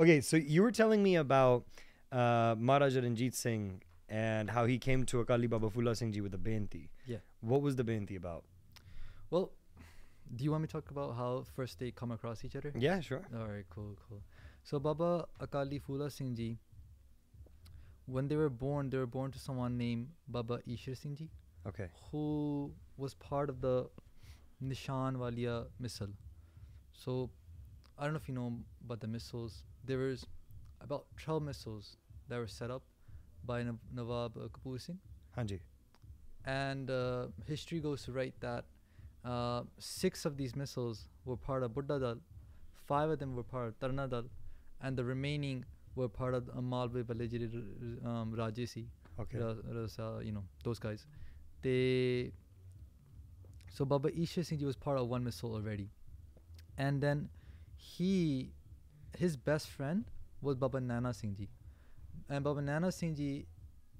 Okay, so you were telling me about uh, Maharaja Ranjit Singh and how he came to Akali Baba Phula Singh Ji with a benti. Yeah. What was the benti about? Well, do you want me to talk about how first they come across each other? Yeah, sure. All right, cool, cool. So Baba Akali Phula Singh Ji, when they were born, they were born to someone named Baba Ishar Singh Ji, Okay. who was part of the Nishan Walia misl. So I don't know if you know about the misls. There was about 12 misls that were set up by Nav- Nawab uh, Kapoor Singh. Hanji. And uh, history goes to write that uh, six of these misls were part of Buddha Dal, five of them were part of Taruna Dal, and the remaining were part of the Malwe Balajiri um, Rajesi, Okay. Rasa, you know, those guys. They. So Baba Isha Singh Ji was part of one misl already. And then he, his best friend was Baba Nana Singh Ji. And Baba Nana Singh Ji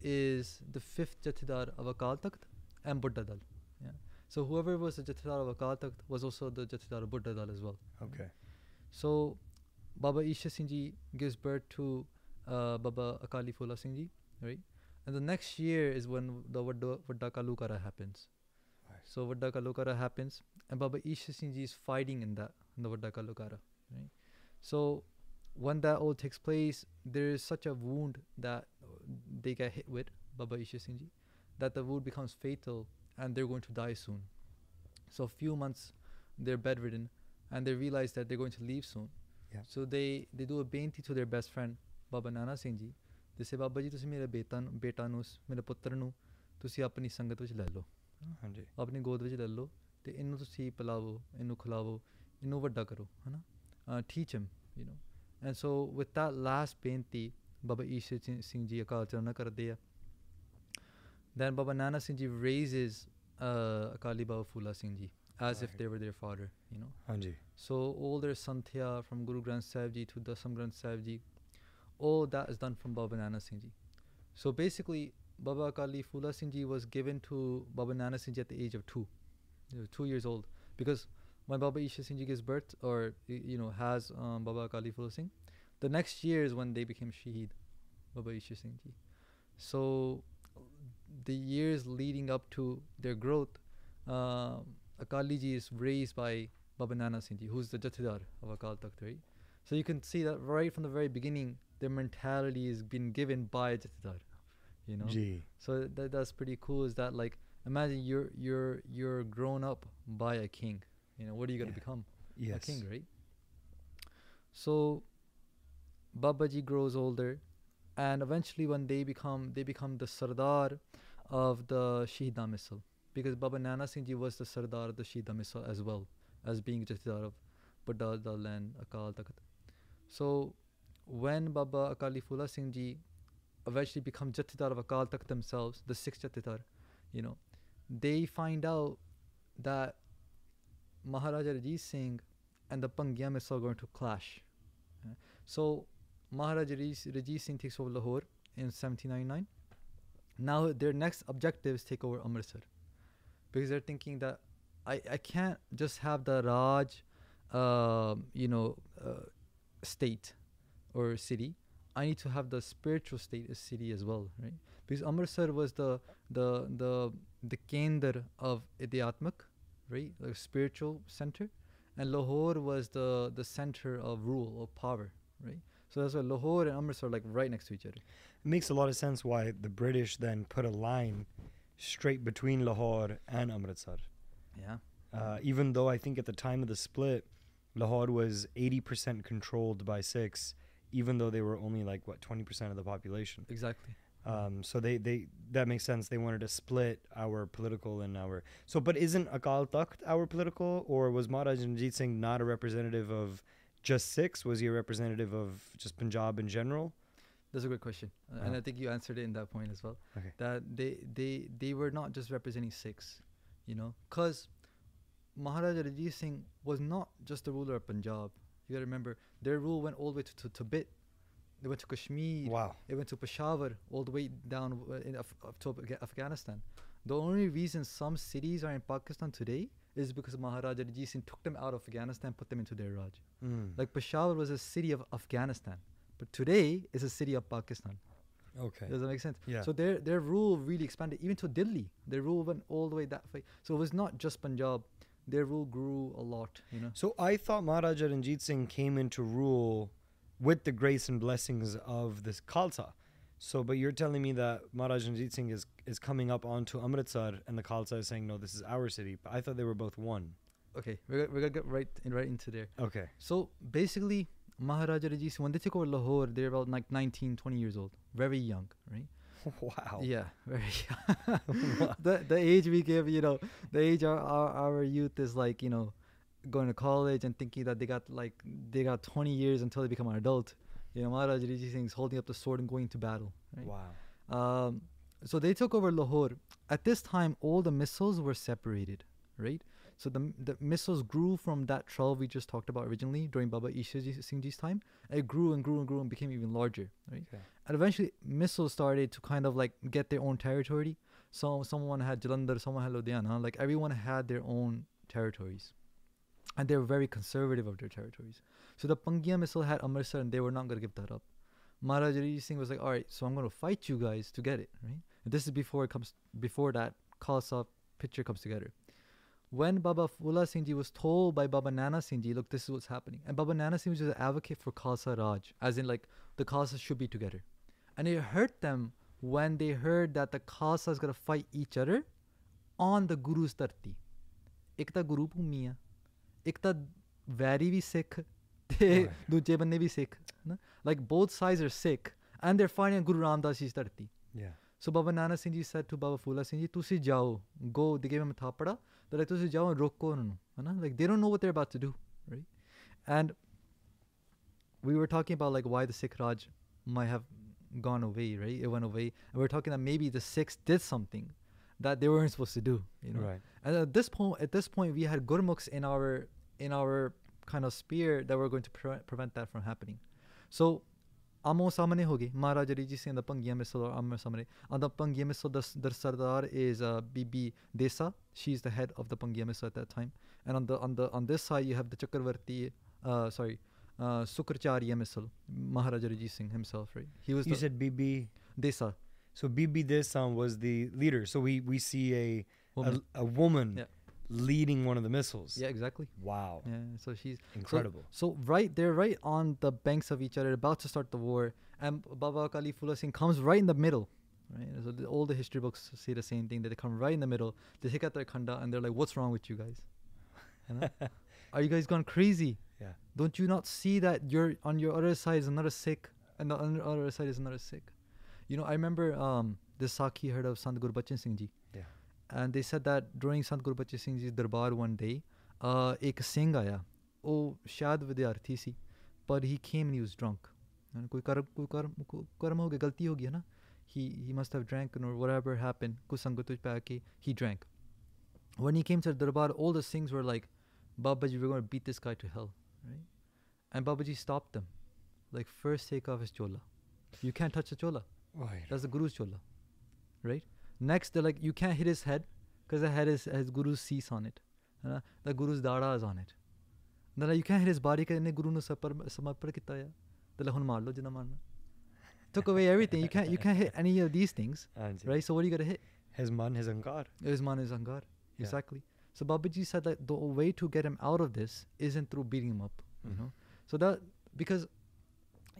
is the fifth Jathedar of Akal Takht and Buddha Dal. Yeah. So whoever was the Jathedar of Akal Takht was also the Jathedar of Buddha Dal as well. Okay. So Baba Isha Singh Ji gives birth to uh, Baba Akali Phula Singh Ji, right? And the next year is when the Vadda, Vadda Ghallughara happens. Right. So Vadda Ghallughara happens, and Baba Isha Singh Ji is fighting in that, in the Vadda Ghallughara? So when that all takes place, there is such a wound that they get hit with, Baba Isha Singh Ji, that the wound becomes fatal and they're going to die soon. So a few months, they're bedridden and they realize that they're going to leave soon. Yeah. So they, they do a benti to their best friend, Baba Nana Singh Ji. They say, Baba ji ਤੁਸੀਂ ਮੇਰੇ ਬੇਟਾ ਨੂੰ ਬੇਟਾ ਨੂੰ ਸ- ਮੇਰੇ ਪੁੱਤਰ ਨੂੰ ਤੁਸੀਂ ਆਪਣੀ ਸੰਗਤ ਵਿੱਚ ਲੈ ਲਓ Hanji. ਆਪਣੀ ਗੋਦ ਵਿੱਚ ਲੈ ਲਓ ਤੇ ਇਹਨੂੰ ਤੁਸੀਂ ਪਿਲਾਵੋ ਇਹਨੂੰ ਖਿਲਾਵੋ ਇਹਨੂੰ ਵੱਡਾ ਕਰੋ ਹਨਾ uh, teach him, you know. And so with that last painti, Baba Isha Singh Ji Akal kar diya. Then Baba Nana Singh Ji raises uh, Akali Baba Phula Singh Ji as right. if they were their father, you know. So all their santhya from Guru Granth Sahib Ji to Dasam Granth Sahib Ji, all that is done from Baba Nana Singh Ji. So basically, Baba Akali Phula Singh Ji was given to Baba Nana Singh Ji at the age of two, two years old, because when Baba Isha Singh gives birth or you know has um, Baba Akali Phula Singh, the next year is when they became Shaheed, Baba Isha Singh Ji. So the years leading up to their growth, um Akali Ji is raised by Baba Nana Singh Ji, who's the Jathedar of Akal Takht, right? So you can see that right from the very beginning, their mentality is been given by Jathedar, you know. Gee. So that that's pretty cool. Is that like imagine you're you're you're grown up by a king, you know. What are you gonna Yeah. become? Yes. A king, right? So Babaji grows older, and eventually when they become they become the Sardar of the Shahida misl because Baba Nana Singh Ji was the Sardar of the Shahida misl as well as being Jathedar of Buddha Dal and Akal Takht. So when Baba Akali Phula Singh Ji eventually become Jathedar of Akal Takht themselves, the sixth Jathedar, you know, they find out that Maharaja Ranjit Singh and the misl are going to clash. Uh, So Maharaja Ranjit Singh takes over Lahore in 1799. Now their next objective is take over Amritsar because they're thinking that I, I can't just have the Raj, um, you know, uh, state or city. I need to have the spiritual state as city as well, right? Because Amritsar was the the the the kendra of Idiatmak, right? The spiritual center, and Lahore was the the center of rule of power, right? So that's why Lahore and Amritsar are like right next to each other. It makes a lot of sense why the British then put a line straight between Lahore and Amritsar. Yeah. Uh, even though I think at the time of the split, Lahore was 80% controlled by Sikhs, even though they were only like, what, 20% of the population. Exactly. Um, so they, they that makes sense. They wanted to split our political and our so. But isn't Akal Takht our political, or was Maharaj Ranjit Singh not a representative of just six? Was he a representative of just Punjab in general? That's a good question, uh, and Uh-huh. I think you answered it in that point as well. Okay. That they they they were not just representing six, you know, because Maharaja Ranjit Singh was not just the ruler of Punjab. You gotta remember their rule went all the way to, to Tibet. They went to Kashmir. Wow. They went to Peshawar, all the way down uh, in Af- up to Afghanistan. The only reason some cities are in Pakistan today is because Maharaja Ranjit Singh took them out of Afghanistan, put them into their Raj. Mm. Like Peshawar was a city of Afghanistan. but today it's a city of Pakistan. Okay. Does that make sense? Yeah. So their their rule really expanded even to Delhi. Their rule went all the way that way. So it was not just Punjab. Their rule grew a lot. You know. So I thought Maharaja Ranjit Singh came into rule with the grace and blessings of this Khalsa. So, but you're telling me that Maharaj Ranjit Singh is, is coming up onto Amritsar and the Khalsa is saying, no, this is our city. But I thought they were both one. Okay, we're gonna, we're gonna get right in, right into there. Okay. So basically, Maharaja Ranjit Singh when they took over Lahore, they're about like 19, 20 years old, very young, right? Wow. Yeah, very young. the the age we give, you know, the age our, our our youth is like, you know, going to college and thinking that they got like they got 20 years until they become an adult. You know, Maharaja Ranjit Singh is holding up the sword and going to battle. Right? Wow. Um, so they took over Lahore. At this time, all the misls were separated, right? So the, the misls grew from that 12 we just talked about originally during Baba Isha Ji- Singh Ji's time. It grew and grew and grew and became even larger, right? Okay. And eventually, misls started to kind of like get their own territory. So someone had Jalandhar, someone had Ludhiana. Like everyone had their own territories, and they were very conservative of their territories. So the Pangya misl had Amritsar and they were not going to give that up. Maharaj Ranjit Singh was like, all right, so I'm going to fight you guys to get it, right? And this is before it comes, before that Khalsa picture comes together. When Baba Phula Singhji was told by Baba Nana Singhji, look, this is what's happening. And Baba Nana Singhji was an advocate for Khalsa Raj, as in like the Khalsa should be together. And it hurt them when they heard that the Khalsa is going to fight each other on the Guru's Tarti. Ekta Guru Bhumiya. ਇੱਕ ਤਾਂ very ਵੀ ਸਿੱਖ ਤੇ Right. ਦੂਜੇ ਬੰਨੇ ਵੀ ਸਿੱਖ ਨਾ like both sides are sick and they're fighting Guru Ramdas Ji's ਧਰਤੀ Yeah. so Baba Nana Singh Ji said to Baba Fula Singh Ji, ਤੁਸੀਂ ਜਾਓ go they gave him a thappada they're like ਤੁਸੀਂ ਜਾਓ ਰੋਕੋ ਉਹਨਾਂ ਨੂੰ ਹਨਾ like they don't know what they're about to do right and we were talking about like why the Sikh Raj might have gone away right it went away and we are talking that maybe the Sikhs did something that they weren't supposed to do. You know, and at this point, at this point, we had gurmukhs in our in our kind of spear that were going to pre- prevent that from happening. So. आमो सामने होगी महाराजा Reiji Singh दा भंगिया मिसल और the, the sardar is uh, BB bibi desa she's the head of the pangia at that time and on the on the on this side you have the chakravarti uh, sorry uh, sukracharya misil singh himself right he was He said BB desa so BB Desan was the leader. So we, we see a, woman. a, a woman Yeah. leading one of the misls. yeah exactly Wow. yeah so she's Incredible. So right, they're right on the banks of each other, about to start the war, and Baba Kali Phula Singh comes right in the middle. Right, so the, all the history books say the same thing that they come right in the middle. They take out their khanda and they're like, "What's wrong with you guys? You know? Are you guys gone crazy? Yeah. Don't you not see that you're on your other side is another Sikh, and the other other side is another Sikh? You know, I remember um, this Sakhi heard of Sant Guru Bachan Singh Ji, Yeah. and they said that during Sant Guru Bachan Singh Ji's darbar one day, uh, ਇੱਕ ਸਿੰਘ ਆਇਆ ਉਹ ਸ਼ਾਇਦ ਵਿਦਿਆਰਥੀ ਸੀ ਪਰ ਹੀ came and he was drunk and ਕੋਈ ਕਰਮ ਕੋਈ ਕਰਮ ਕੋ- ਕਰਮ ਹੋ ਗਿਆ ਗਲਤੀ ਹੋ ਗਈ ਹੈ ਨਾ he he must have drank or whatever happened ਕੁਝ ਸੰਗਤ ਵਿੱਚ ਪੈ ਕੇ he drank when he came to the darbar all the Singhs were like Baba ji we're going to beat this guy to hell right and Baba ji stopped them like first take off his chola you can't touch the chola Right. That's the guru's chola, right? Next, they're like, you can't hit his head because the head is, has guru's cease on it. Uh, the guru's dada is on it. They're like, you can't hit his body because ne guru no samarpan kita ya. They're like, hun maar jina marna. Took away everything. You can't, you can't hit any of these things, right? So what are you going to hit? His man, his angar. His man, his angar. Yeah. Exactly. So Babaji said that the way to get him out of this isn't through beating him up, mm-hmm. you know. So that because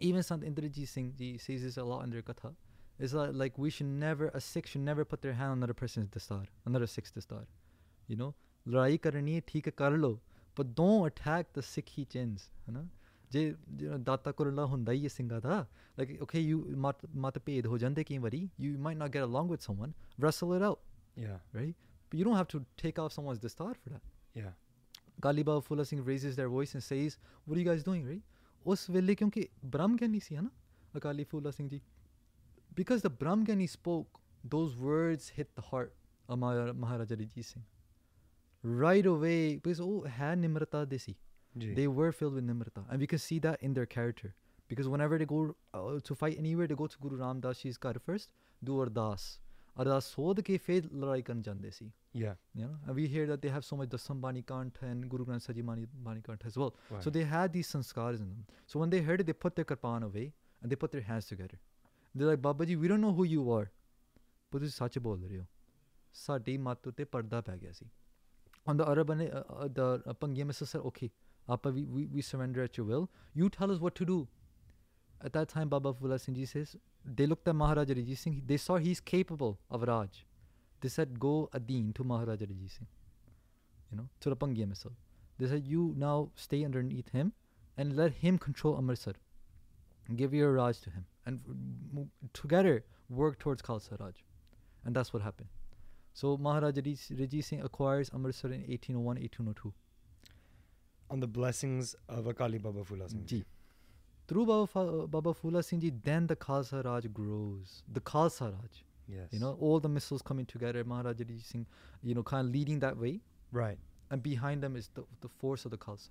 even Sant Indrajit Singh Ji says this a lot in their katha. It's like, like we should never, a Sikh should never put their hand on another person's dastar, another Sikh's dastar. You know, Larai karani theek kar lo, but don't attack the Sikhi chins. You know, Data kurla hunda hi singa tha. Like, okay, you mat mat ho jande kimi you might not get along with someone, wrestle it out. Yeah. Right? But you don't have to take off someone's dastar for that. Yeah. Kali Baba Phula raises their voice and says, what are you guys doing, right? ਉਸ ਵੇਲੇ ਕਿਉਂਕਿ ਬ੍ਰਹਮ ਗਿਆਨੀ ਸੀ ਹਨਾ ਅਕਾਲੀ ਫੂਲਾ ਸਿੰਘ ਜੀ because the Brahm Gyani spoke those words hit the heart of Mahara- Maharaja Ranjit Singh right away because oh had nimrata they see Ji. they were filled with nimrata and we can see that in their character because whenever they go uh, to fight anywhere they go to Guru Ram Das Ji's ਘਰ first do ਅਰਦਾਸ ਅਰਦਾਸ ਸੋਧ ਕੇ ਫੇਰ ਲੜਾਈ ਕਰਨ ਜਾਂਦੇ ਸੀ। Yeah. You know we hear that they have so much Dasam Bani kant and guru granth sahib mani bani kant as well. So they had these sanskars in them. So when they heard it they put their kirpan away and they put their hands together. They're like baba ji we don't know who you are. But ਤੁਸੀਂ ਸੱਚ ਬੋਲ ਰਹੇ ਹੋ ਸਾਡੀ ਮੱਤ ਉਤੇ ਪਰਦਾ ਪੈ ਗਿਆ ਸੀ on the arab uh, uh, the uh, the pangiyam sir okay apa we, we we surrender at your will. You tell us what to do. At that time baba phula singh ji says they looked at Maharaja Ranjit Singh. They saw he's capable of Raj. They said, go Adin to Maharaja Ranjit Singh. You know, Pangia Misl. They said, you now stay underneath him and let him control Amritsar. Give your Raj to him. And together work towards Khalsa Raj. And that's what happened. So Maharaja Raj- Ranjit Singh acquires Amritsar in 1801, 1802. On the blessings of Akali Baba Phula Singh. Ji. Through Baba, Baba Phula Singh Ji, then the Khalsa Raj grows. The Khalsa Raj. Yes. You know, all the misls coming together, Maharaja Ranjit Singh, you know, kind of leading that way. Right. And behind them is the, the force of the Khalsa.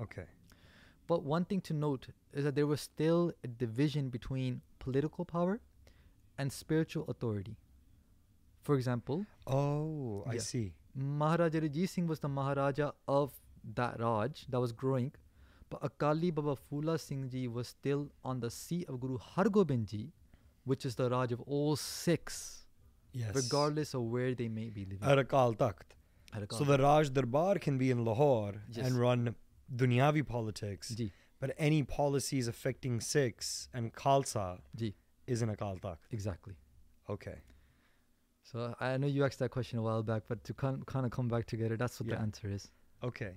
Okay. But one thing to note is that there was still a division between political power and spiritual authority. For example, Oh, I Yeah. see. Maharaja Ranjit Singh was the Maharaja of that Raj that was growing, but Akali Baba Phula Singh Ji was still on the seat of Guru Hargobind Ji, which is the Raj of all six, Yes. regardless of where they may be living. At Akal Takht. So the Raj Darbar can be in Lahore Yes. and run Dunyavi politics, Ji, but any policies affecting Sikhs and Khalsa Ji, is in Akal Takht. exactly. Okay. So I know you asked that question a while back, but to kind kind of come back together, that's what the answer is. Okay.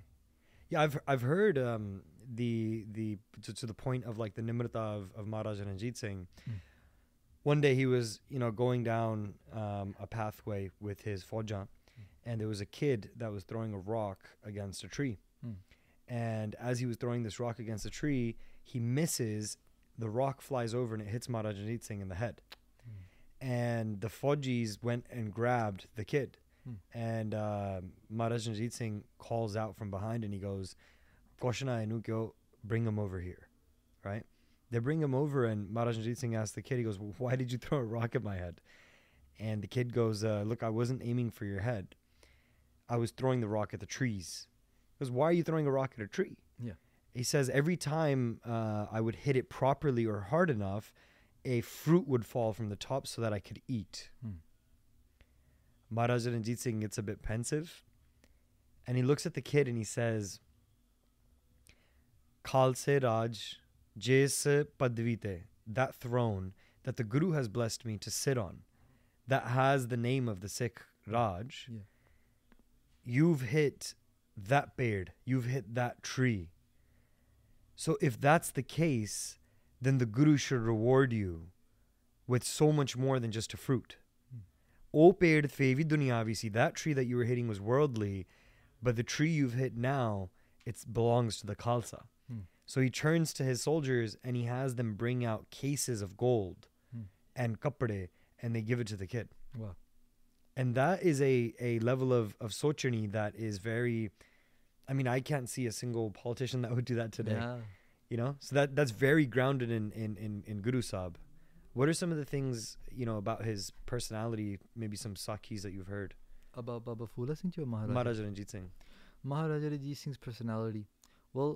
Yeah, I've I've heard um, the the to, to the point of like the Nimrata of, of Maharaja Ranjit Singh. Mm. One day he was, you know, going down um, a pathway with his Faujan, and there was a kid that was throwing a rock against a tree. Mm. And as he was throwing this rock against the tree, he misses. The rock flies over and it hits Maharaja Ranjit Singh in the head. And the Fojis went and grabbed the kid. Hmm. And uh, Maharaj Ranjit Singh calls out from behind and he goes, Koshana Enukyo, bring him over here. Right? They bring him over and Maharaj Ranjit Singh asks the kid, he goes, Why did you throw a rock at my head? And the kid goes, uh, Look, I wasn't aiming for your head. I was throwing the rock at the trees. He goes, Why are you throwing a rock at a tree? Yeah. He says, Every time uh, I would hit it properly or hard enough, a fruit would fall from the top so that I could eat. Hmm. Maharaj Ranjit Singh gets a bit pensive and he looks at the kid and he says, Khalse Raj, Jes Padvite, that throne that the Guru has blessed me to sit on, that has the name of the Sikh Raj, Yeah. you've hit that beard, you've hit that tree. So if that's the case, then the Guru should reward you with so much more than just a fruit. Hmm. O ped fevi dunyavi see that tree that you were hitting was worldly, but the tree you've hit now, it belongs to the Khalsa. So he turns to his soldiers and he has them bring out cases of gold Hmm. and kapade and they give it to the kid Wow. and that is a a level of of sochani that is very i mean i can't see a single politician that would do that today Yeah. you know so that that's very grounded in in in, in guru sahib what are some of the things you know about his personality maybe some sakis that you've heard About Baba Phula Singh or Maharaja? maharaja ranjit singh Maharaja Ranjit Singh's personality. Well,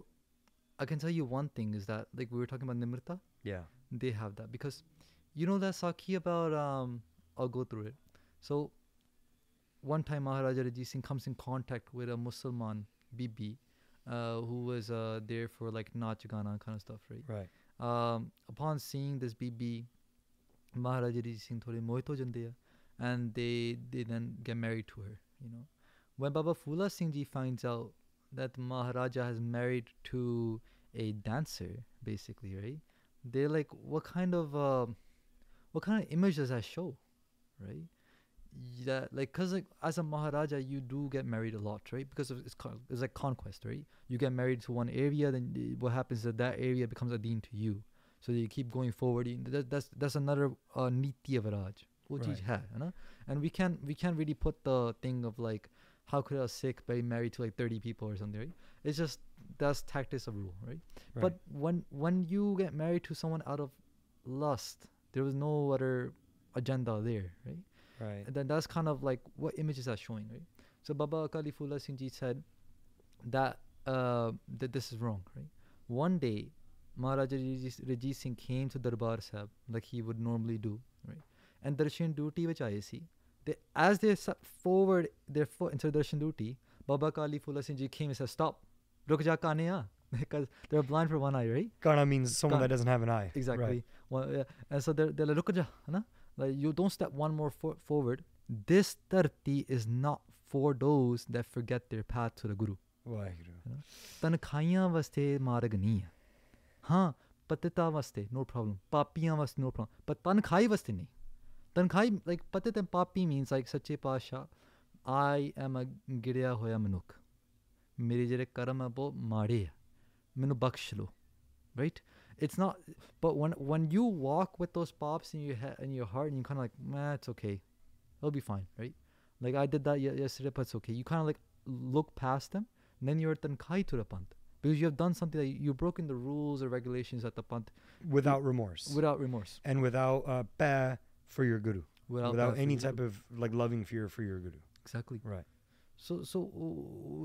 I can tell you one thing is that like we were talking about Nimrata, yeah they have that because you know that Saki about um I'll go through it. So one time Maharaja Ranjit Singh comes in contact with a Muslim Bibi uh, who was uh, there for like Nach Gana kind of stuff, right? right um, upon seeing this BB, Maharaja Ranjit Singh thode mohit ho jande and they they then get married to her. You know, when Baba Phula Singh Ji finds out that Maharaja has married to a dancer, basically, right? They're like, what kind of uh, what kind of image does that show, right? Yeah, like, cause like as a Maharaja, you do get married a lot, right? Because of, it's con- it's like conquest, right? You get married to one area, then the- what happens is that that area becomes a deen to you. So you keep going forward. in- That, that's that's another uh, niti of Raj. वो चीज़ Right. है, है ना? And we can't we can't really put the thing of like how could a Sikh be married to like 30 people or something? Right? It's just that's tactics of rule, right? right? But when when you get married to someone out of lust, there was no other agenda there, right? Right. And then that's kind of like what images are showing, right? So Baba Kalifullah Singhji said that uh, that this is wrong, right? One day, Maharaj Singh came to Darbar Sahib like he would normally do, right? And darshan duty which I see they, as they forward their foot into their shanduti, Baba Kali Phula Singh Ji came and said, Stop, Rukja Kaneya. because they're blind for one eye, right? Kana means someone Kana. that doesn't have an eye. Exactly. Right. One, uh, and so they're, they're like, Rukja, like, you don't step one more foot forward. This tarti is not for those that forget their path to the Guru. Waheguru ਤਨਖਾਈਆਂ ਵਾਸਤੇ ਮਾਰਗ ਨਹੀਂ ਹੈ ਹਾਂ ਪਤਿਤਾ ਵਾਸਤੇ no problem ਪਾਪੀਆਂ ਵਾਸਤੇ no problem ਪਰ ਤਨਖਾਈ ਵਾਸਤੇ ਨਹੀਂ ਤਨਖਾਈ ਲਾਈਕ ਪਤੇ ਤੇ ਪਾਪੀ ਮੀਨਸ ਲਾਈਕ ਸੱਚੇ ਪਾਤਸ਼ਾਹ a ਐਮ ਅ ਗਿੜਿਆ ਹੋਇਆ ਮਨੁੱਖ ਮੇਰੇ ਜਿਹੜੇ ਕਰਮ ਆ ਉਹ ਮਾੜੇ ਆ ਮੈਨੂੰ ਬਖਸ਼ ਲੋ it's not but when when you walk with those pops in your in your heart and you kind of like man it's okay. It'll be fine right? Like i did that yesterday but it's okay. You kind of like look past them then you're tankhai to the Panth because you have done something that you've broken the rules or regulations at the Panth. Without remorse. Without remorse. And without a uh, for your guru. without, Without, any for- type of like loving fear for your guru. exactly Right. So, so,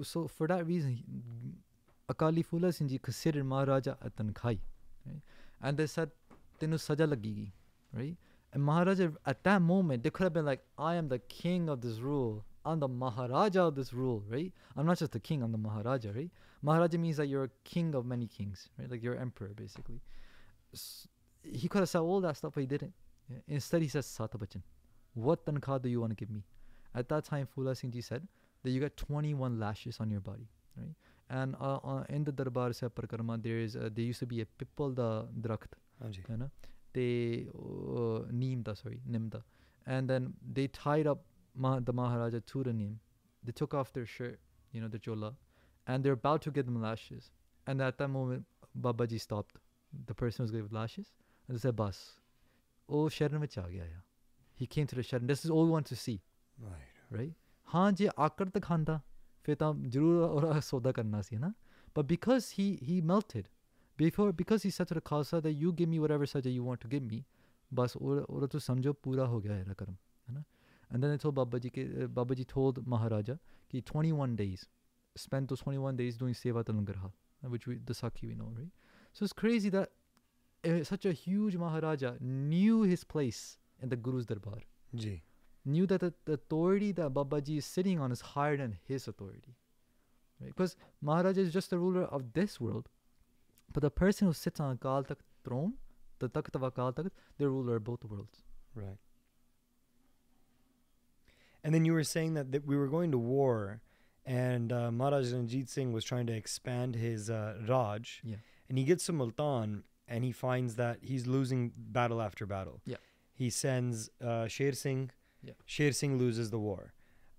uh, so for that reason, he- Akali Phula Singh Ji considered Maharaja a Tankhai, right? And they said, "Tenu saja lagigi," right? And Maharaja at that moment they could have been like, "I am the king of this rule. I'm the Maharaja of this rule, right? I'm not just the king. I'm the Maharaja, right? Maharaja means that you're a king of many kings, right? Like you're emperor, basically." S- he could have said all that stuff, but he didn't. Instead, he says, "Sata bachan, what tankha do you want to give me?" At that time, Phula Singh Ji said that you get 21 lashes on your body, right? And uh, uh, in the Darbar Sahib Parikrama, there is uh, there used to be a pipal da drakht, They uh, neem da sorry, nim da, and then they tied up Ma- the Maharaja to the neem. They took off their shirt, you know, the chola, and they're about to give them lashes. And at that moment, Babaji stopped. The person was given lashes, and they said, "Bas, وہ شرن آ گیا آ ہی came through Sharan this is all want to see right ہاں جی آکڑ تو کھانا پھر تو ضرور اور سودا کرنا سی ہے نا but because he he melted before because he such Khalsa the you give me whatever such you want to give me بس اور تو سمجھو پورا ہو گیا ہے کرم ہے نا اینڈ دین تھو بابا جی کے بابا جی تھول مہاراجا کہ ٹوئنٹی ون ڈیز اسپینڈ تو twenty one days doing seva تلنگرہ وچ وی دا ساکھی we know right so is crazy that such a huge Maharaja knew his place in the Guru's darbar Ji. knew that the, the authority that Babaji is sitting on is higher than his authority. Right? Because Maharaja is just the ruler of this world, but the person who sits on Akal Takht throne, the Takht of Akal Takht, they're ruler of both worlds. Right. And then you were saying that, that we were going to war, and uh, Maharaj Ranjit Singh was trying to expand his uh, Raj. Yeah. And he gets to Multan, and he finds that he's losing battle after battle. Yeah. He sends uh, Sher Singh. Yeah. Sher Singh loses the war.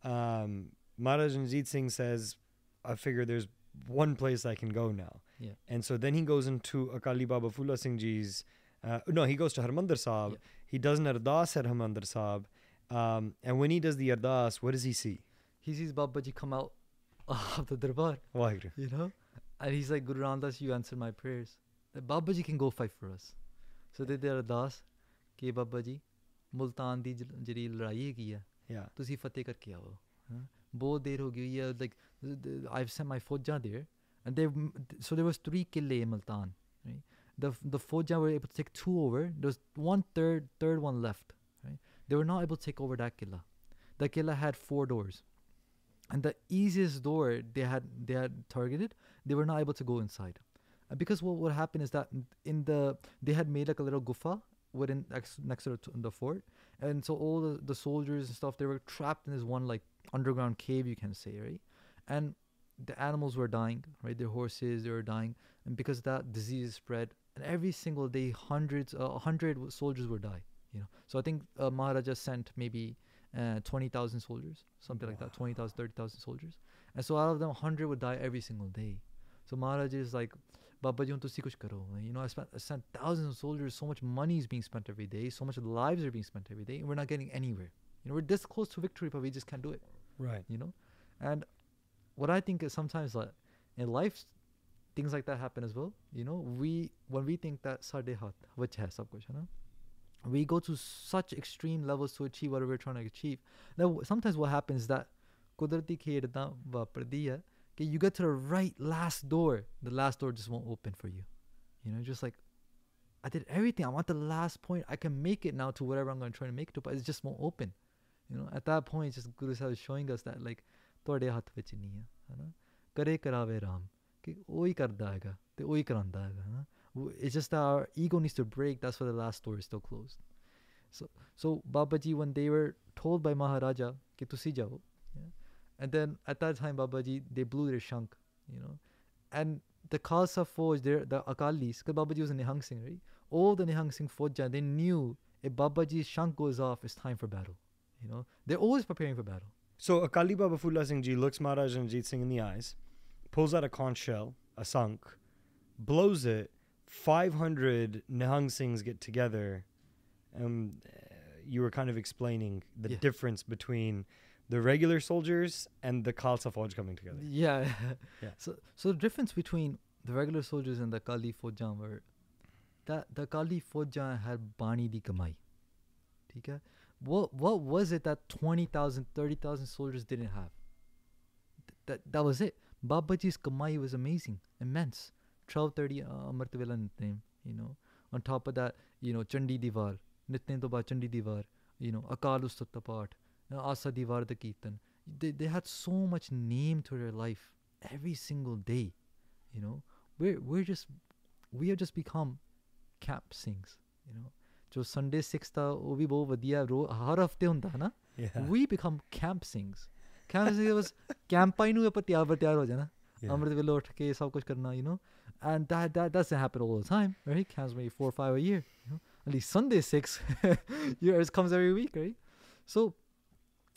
Um, Maharaj Ranjit Singh says, I figure there's one place I can go now. Yeah. And so then he goes into Akali Baba Phula Singh Ji's. Uh, no, he goes to Harmandir Sahib. Yeah. He does an ardas at Harmandir Sahib. Um, and when he does the ardas, what does he see? He sees Babaji come out of the darbar, Waheguru. you know, and he's like, Guru Ramdas, you answered my prayers That Babaji can go fight for us. So they did ardas ਕਿ ਬਾਬਾ ਜੀ ਮੁਲਤਾਨ ਦੀ ਜ- ਜਿਹੜੀ ਲੜਾਈ ਹੈਗੀ ਆ Yeah. ਤੁਸੀਂ ਫਤਿਹ ਕਰਕੇ ਆਓ ਹਾਂ ਬਹੁਤ ਦੇਰ ਹੋ ਗਈ ਹੋਈ ਹੈ like th- th- I've sent my ਫੌਜਾਂ there and they so there was three ਕਿਲੇ in Multan right the the ਫੌਜਾਂ were able to take two over there was one third third one left right they were not able to take over that killa that killa had four doors and the easiest door they had they had targeted they were not able to go inside and because what what happened is that in the they had made like a little gufa within next, next to the, fort. And so all the, the soldiers and stuff they were trapped in this one like underground cave you can say right? And the animals were dying right? Their horses they were dying. And because that disease spread. And every single day hundreds a uh, hundred soldiers would die you know? So i think uh, maharaja sent maybe uh, 20000 soldiers something like that 20000 30000 soldiers. And so out of them 100 would die every single day. So maharaja is like Baba ji, ਹੁਣ ਤੁਸੀਂ ਕੁਛ ਕਰੋ you know I spent I sent thousands of soldiers so much money is being spent every day so much lives are being spent every day and we're not getting anywhere you know we're this close to victory but we just can't do it Right. you know and what i think is sometimes like in life things like that happen as well you know we when we think that ਸਾਡੇ ਹੱਥ ਵਿੱਚ ਹੈ ਸਭ ਕੁਝ ਹੈ ਨਾ we go to such extreme levels to achieve whatever we're trying to achieve now w- sometimes what happens is that ਕੁਦਰਤੀ ਖੇਡ ਤਾਂ ਵਾਪਰਦੀ ਹੈ Okay, you get to the right last door, the last door just won't open for you. You know, just like I did everything. I want the last point. I can make it now to whatever I'm going to try to make it to, but it just won't open. You know, at that point, just Guru Sahib is showing us that like ਤੁਹਾਡੇ ਹੱਥ ਵਿੱਚ ਨਹੀਂ ਹੈ ਹਨਾ ਕਰੇ ਕਰਾਵੇ ਰਾਮ ਕਿ ਉਹੀ ਕਰਦਾ ਹੈਗਾ ਤੇ ਉਹੀ ਕਰਾਂਦਾ ਹੈਗਾ ਹਨਾ it's just our ego needs to break that's why the last door is still closed so so babaji when they were told by maharaja ki tusi jao and then at that time babaji they blew their shank you know and the Khalsa Fauj there the Akalis because babaji was a Nihang Singh right all the Nihang Singh Fauja they knew if babaji's shank goes off it's time for battle you know they're always preparing for battle So Akali Baba Phula Singh Ji looks Maharaj Ranjit Singh in the eyes, pulls out a conch shell, a sunk, blows it. 500 Nihang Singhs get together. Um, uh, you were kind of explaining the Yeah. difference between the regular soldiers and the Khalsa Fauj coming together. Yeah. yeah. So, so the difference between the regular soldiers and the Kali Fojan were that the Kali Fojan had Bani di Kamai. what what was it that 20,000 30,000 soldiers didn't have Th- that that was it babaji's kamai was amazing immense 1230 uh, amrtavela you know on top of that you know chandi divar nitne to ba chandi divar you know akal ustat path Asa Divar the Kirtan. They, they had so much name to their life every single day, you know. We're, we're just, we have just become camp sings, you know. ਜੋ Sunday 6 ਦਾ ਉਹ ਵੀ ਬਹੁਤ ਵਧੀਆ ਰੋ ਹਰ ਹਫਤੇ ਹੁੰਦਾ ਹੈ ਨਾ Yeah. we become camp sings camp sings was ਕੈਂਪਾਂ ਨੂੰ ਆਪਾਂ ਤਿਆਰ ਬਰ ਤਿਆਰ ਹੋ ਜਾਣਾ Yeah. ਅੰਮ੍ਰਿਤ ਵੇਲੇ ਉੱਠ ਕੇ ਸਭ ਕੁਝ ਕਰਨਾ you know and that that doesn't happen all the time right camps maybe four or five a year you know at least sunday six years comes every week right so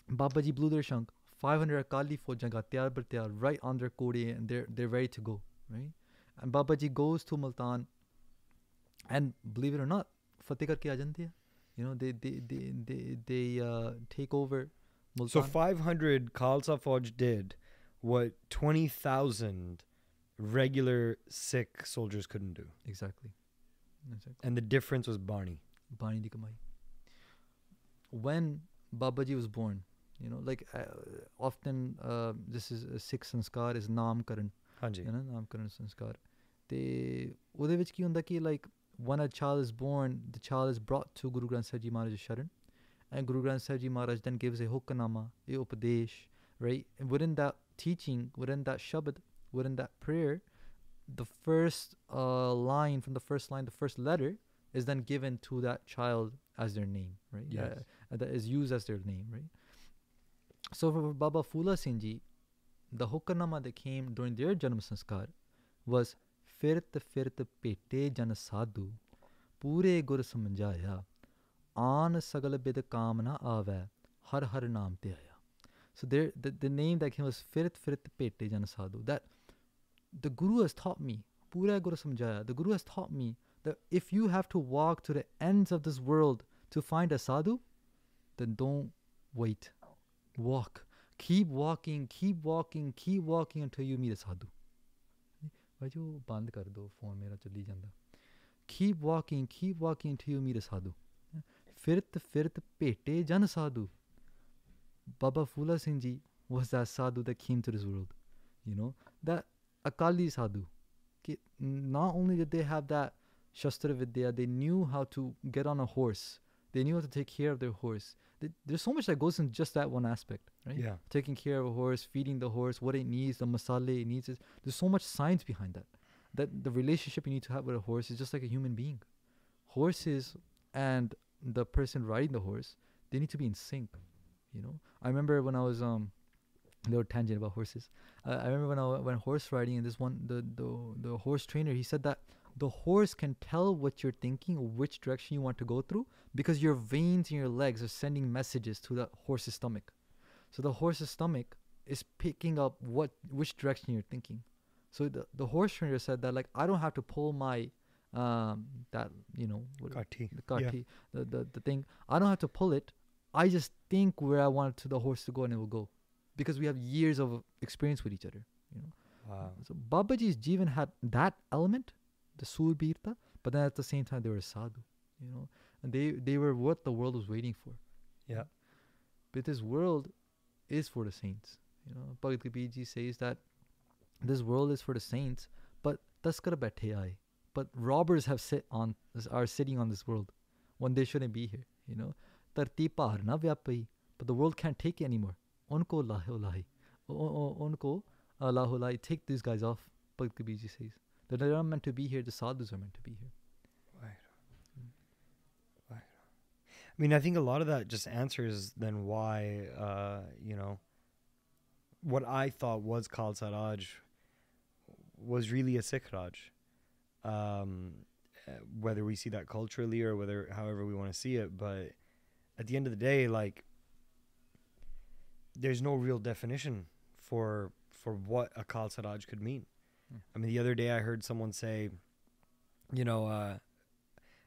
baba ji blew their shank 500 akali faujan got tiyar bar tiyar right on their and they're they're ready to go right and baba ji goes to multan and believe it or not fateh karke aa jante you know they they they they, they uh, take over multan So 500 Khalsa Fauj did what 20,000 regular Sikh soldiers couldn't do. exactly exactly And the difference was Barney. Bani di Kamai. When Babaji was born, you know like uh, often uh, this is Sikh sanskar is Naamkaran ਹਾਂਜੀ ਹੈ karan ਨਾਮਕਰਨ ਸੰਸਕਾਰ ਤੇ ਉਹਦੇ ਵਿੱਚ ਕੀ ਹੁੰਦਾ ਕਿ like when a child is born, the child is brought to Guru Granth Sahib Ji Maharaj's Sharan, and Guru Granth Sahib Ji Maharaj then gives a hukamnama, a upadesh, right? And within that teaching, within that shabad, within that prayer, the first uh, line from the first line, the first letter is then given to that child as their name, right? Yeah. Uh, that is used as their name, right? So for Baba Fula Singh Ji, the hukamnama that came during their Janam Sanskar was Firt Firt Pete Jan Sadhu Pure Gur Samanjaya An Sagal Bid Kamna Ave Har Har Naam Te Aya. So there, the, the name that came was Firt Firt Pete Jan Sadhu. That the Guru has taught me, Pure Gur Samanjaya, the Guru has taught me that if you have to walk to the ends of this world to find a sadhu, then don't wait walk. Keep walking, keep walking, keep walking until you meet a sadhu. بھائیو بند کر دو phone میرا چلی جانا keep walking keep walking until you meet a sadhu. فرت فرت پیٹے جن سادھو بابا Phula Singh ji was the sadhu the کھیم to reserved you know the Akali sadhu کہ not only they have the shastar vidya they knew how to get on a horse They knew how to take care of their horse. Th- There's so much that goes in just that one aspect, right? Yeah. taking care of a horse, feeding the horse, what it needs, the masala it needs. There's so much science behind that. That the relationship you need to have with a horse is just like a human being. Horses and the person riding the horse, they need to be in sync. You know, I remember when I was um, a little tangent about horses. Uh, I remember when I went horse riding, and this one, the the the horse trainer, he said that the horse can tell what you're thinking, which direction you want to go through, because your veins in your legs are sending messages to the horse's stomach. So the horse's stomach is picking up what which direction you're thinking. So the the horse trainer said that like I don't have to pull my um that you know what, Kati. the Yeah. the, the the thing. I don't have to pull it. I just think where I want to the horse to go and it will go, because we have years of experience with each other. You know. Wow. So Babaji's Jivan had that element, the Surbirta, but then at the same time they were sadhu, you know, and they they were what the world was waiting for. Yeah, but this world is for the saints. You know, Bhagavad says that this world is for the saints, but taskara baithai. But robbers have sit on are sitting on this world when they shouldn't be here. You know. But the world can't take it anymore. Onko lahi. Onko uh, lahi. Take these guys off. Bhagavad Gita says they're not meant to be here. The sadhus are meant to be here. I mean, I think a lot of that just answers then why, uh, you know, what I thought was Khalsa Raj was really a Sikh Raj. Um, uh, whether we see that culturally or whether however we want to see it, but at the end of the day, like, there's no real definition for for what a Khalsa Raj could mean. Mm. I mean, the other day I heard someone say, you know, uh,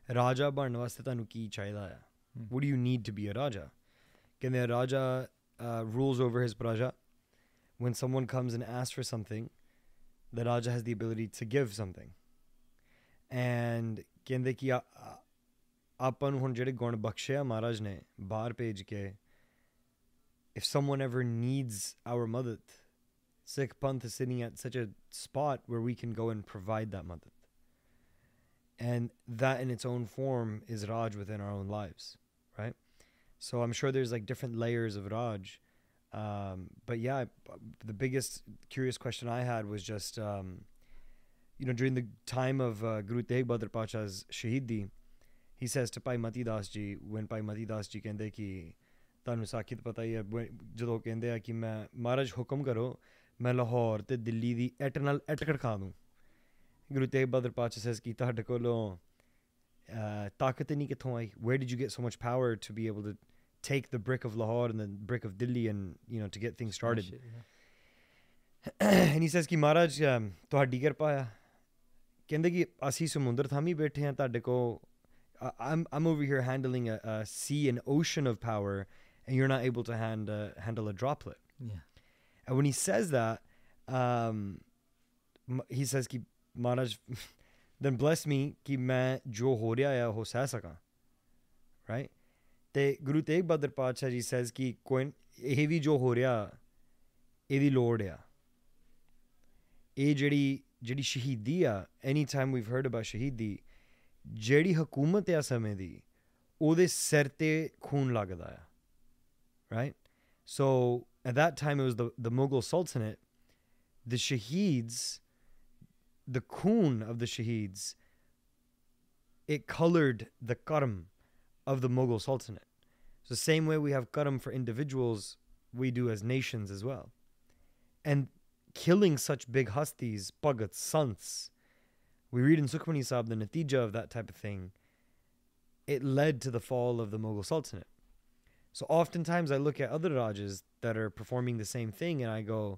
Raja Barnavastita ki chaida Hmm. What do you need to be a Raja? Can the Raja uh, rules over his Praja. When someone comes and asks for something, the Raja has the ability to give something. And ਕਹਿੰਦੇ ਕਿ ਆਪਾਂ ਨੂੰ ਹੁਣ ਜਿਹੜੇ ਗੁਣ ਬਖਸ਼ਿਆ ਮਹਾਰਾਜ ਨੇ ਬਾਹਰ ਭੇਜ ਕੇ if someone ever needs our madad Sikh Panth is sitting at such a spot where we can go and provide that madad. And that in its own form is Raj within our own lives, right? So I'm sure there's like different layers of Raj. Um, but yeah, the biggest curious question I had was just, um, you know, during the time of uh, Guru Tegh Bahadur Pacha's Shahidi, he says to Bhai Mati Das ji, when Bhai Mati Das ji ਕਹਿੰਦੇ ਕਿ ਤੁਹਾਨੂੰ ਸਾਖੀ ਤਾਂ ਪਤਾ ਹੀ ਹੈ ਜਦੋਂ ਕਹਿੰਦੇ ਆ ਕਿ ਮੈਂ ਮਹਾਰਾਜ ਹੁਕਮ ਕਰੋ ਮੈਂ ਲਾਹੌਰ ਤੇ ਦਿੱਲੀ ਦੀ ਐਟ ਨਾਲ ਐਟਕੜ ਖਾ ਦੂੰ ਗੁਰੂ ਤੇਗ ਬਹਾਦਰ ਪਾਤਸ਼ਾਹ ਸੇਸ ਕਿ ਤੁਹਾਡੇ ਕੋਲੋਂ ਤਾਕਤ ਨਹੀਂ ਕਿੱਥੋਂ ਆਈ where did you get so much power to be able to take the brick of Lahore and the brick of Delhi and you know to get things started shit, yeah. and he says ਕਿ ਮਹਾਰਾਜ ਤੁਹਾਡੀ ਕਿਰਪਾ ਆ ਕਹਿੰਦੇ ਕਿ ਅਸੀਂ ਸਮੁੰਦਰ ਥਾਮੀ ਬੈਠੇ ਆ ਤੁਹਾਡੇ ਕੋ I'm I'm over here handling a, a sea and ocean of power and you're not able to hand uh, handle a droplet yeah and when he says that um he says ਕਿ ਮਹਾਰਾਜ then bless me ਕਿ ਮੈਂ ਜੋ ਹੋ ਰਿਹਾ ਆ ਉਹ ਸਹਿ ਸਕਾਂ ਰਾਈਟ ਤੇ ਗੁਰੂ ਤੇਗ ਬਹਾਦਰ ਪਾਤਸ਼ਾਹ ਜੀ ਸੇਜ਼ ਕਿ ਕੋਈ ਇਹ ਵੀ ਜੋ ਹੋ ਰਿਹਾ ਇਹਦੀ ਲੋੜ ਆ ਇਹ ਜਿਹੜੀ ਜਿਹੜੀ ਸ਼ਹੀਦੀ ਆ any time we've heard about ਸ਼ਹੀਦੀ ਜਿਹੜੀ ਹਕੂਮਤ ਆ ਸਮੇਂ ਦੀ ਉਹਦੇ ਸਿਰ ਤੇ ਖੂਨ ਲੱਗਦਾ ਆ right so at that time it was the the Mughal Sultanate the shaheeds the khoon of the shaheeds, it colored the karam of the Mughal Sultanate. So the same way we have karam for individuals, we do as nations as well. And killing such big hustis, bhagats, sants, we read in Sukhmani Sahib the natija of that type of thing, it led to the fall of the Mughal Sultanate. So oftentimes I look at other Rajas that are performing the same thing and I go,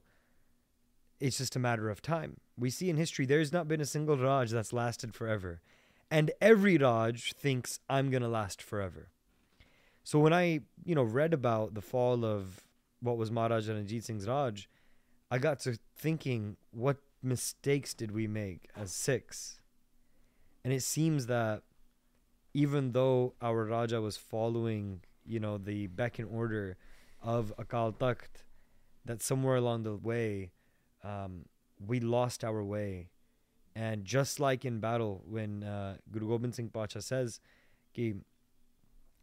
it's just a matter of time. We see in history there's not been a single Raj that's lasted forever. And every Raj thinks I'm going to last forever. So when I, you know, read about the fall of what was Maharaja Ranjit Singh's Raj, I got to thinking, what mistakes did we make as Sikhs? And it seems that even though our Raja was following, you know, the beck and order of Akal Takht, that somewhere along the way, um, we lost our way. And just like in battle, when uh, Guru Gobind Singh Pacha says, ki,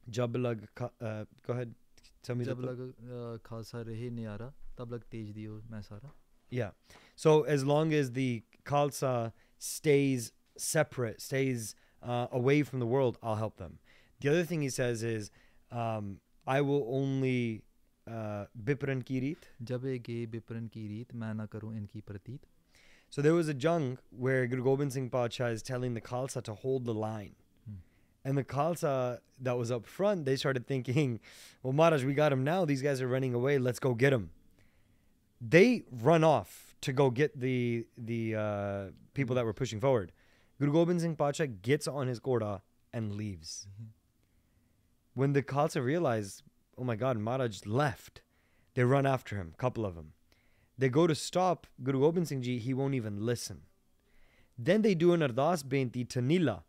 jab lag, uh, go ahead, tell me jab lag uh, khalsa rahe niara, tab lag tej diyo main sara. Yeah. So as long as the Khalsa stays separate, stays uh, away from the world, I'll help them. The other thing he says is, um, I will only बिपरन की रीत जबे गे बिपरन की रीत मैं ना करूं इनकी प्रतीत So there was a jung where Guru Gobind Singh Pacha is telling the Khalsa to hold the line. Hmm. And the Khalsa that was up front, they started thinking, well, Maharaj, we got him now. These guys are running away. Let's go get him. They run off to go get the the uh, people that were pushing forward. Guru Gobind Singh Pacha gets on his Ghoda and leaves. Mm-hmm. When the Khalsa realize, oh my God, Maharaj left. They run after him, couple of them. They go to stop Guru Gobind Singh Ji, he won't even listen. Then they do an ardas benti to Nila,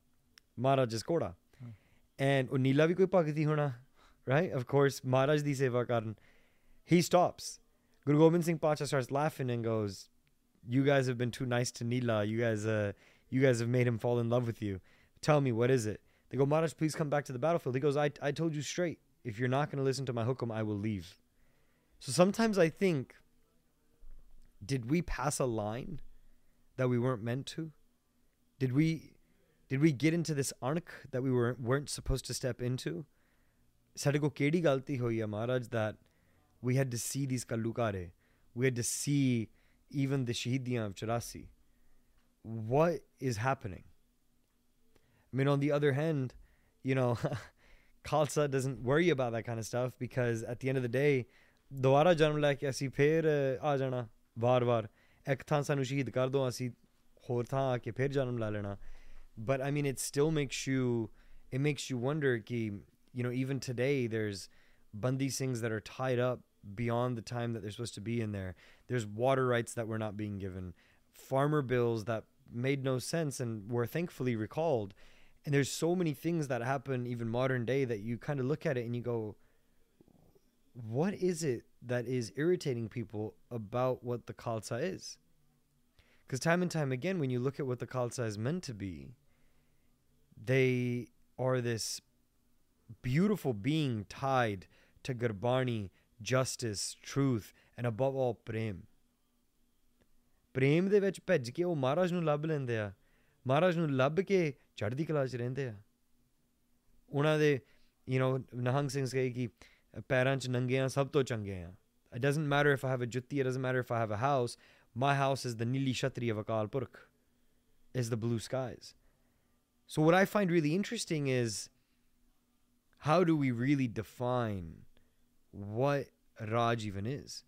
Maharaj's Koda. Hmm. And oh, Nila bhi koi bhagati hona, right? Of course, Maharaj di seva karan. He stops. Guru Gobind Singh Pacha starts laughing and goes, you guys have been too nice to Nila. You guys, uh, You guys have made him fall in love with you. Tell me, what is it? They go, Maharaj, please come back to the battlefield. He goes, I, I told you straight. If you're not going to listen to my hukum, I will leave. So sometimes I think, did we pass a line that we weren't meant to? Did we did we get into this arc that we were weren't supposed to step into? ਸਾਡੇ ਕੋ ਕਿਹੜੀ ਗਲਤੀ ਹੋਈ ਹੈ ਮਹਾਰਾਜ that we had to see these kalukare. We had to see even the shahidiyan of Charasi. What is happening? I mean, on the other hand, you know, Khalsa doesn't worry about that kind of stuff because at the end of the day, the ਜਨਮ ਲੈ ਕੇ ਅਸੀਂ ਫੇਰ ਆ ਜਾਣਾ ਵਾਰ-ਵਾਰ ਇੱਕ ਥਾਂ ਸਾਨੂੰ ਸ਼ਹੀਦ ਕਰ ਦੋ ਅਸੀਂ ਹੋਰ ਥਾਂ ਆ ਕੇ ਫੇਰ but I mean, it still makes you, it makes you wonder. Ki, you know, even today, there's Bandi Singhs that are tied up beyond the time that they're supposed to be in there. There's water rights that were not being given, farmer bills that made no sense and were thankfully recalled and there's so many things that happen even modern day that you kind of look at it and you go what is it that is irritating people about what the khalsa is? Because time and time again when you look at what the khalsa is meant to be they are this beautiful being tied to Gurbani, justice truth and above all prem. Prem de ਵਿੱਚ ਭਿੱਜ ਕੇ Marajnu ਮਹਾਰਾਜ ਨੂੰ ਲੱਭ ਲੈਂਦੇ ਮਹਾਰਾਜ ਨੂੰ ਲੱਭ ਕੇ ਚੜ੍ਹਦੀ ਕਲਾ 'ਚ ਰਹਿੰਦੇ ਆ ਉਹਨਾਂ ਦੇ ਯੂ نو ਨਹੰਗ ਸਿੰਘ ਕਹੇ ਕਿ ਪੈਰਾਂ 'ਚ ਨੰਗੇ ਆ ਸਭ ਤੋਂ ਚੰਗੇ ਆ it doesn't matter if I have a jutti, it doesn't matter if I have a house. My house is the Nili Shatri of Akal Purkh, is the blue skies. So, what I find really interesting is how do we really define what Raj even is?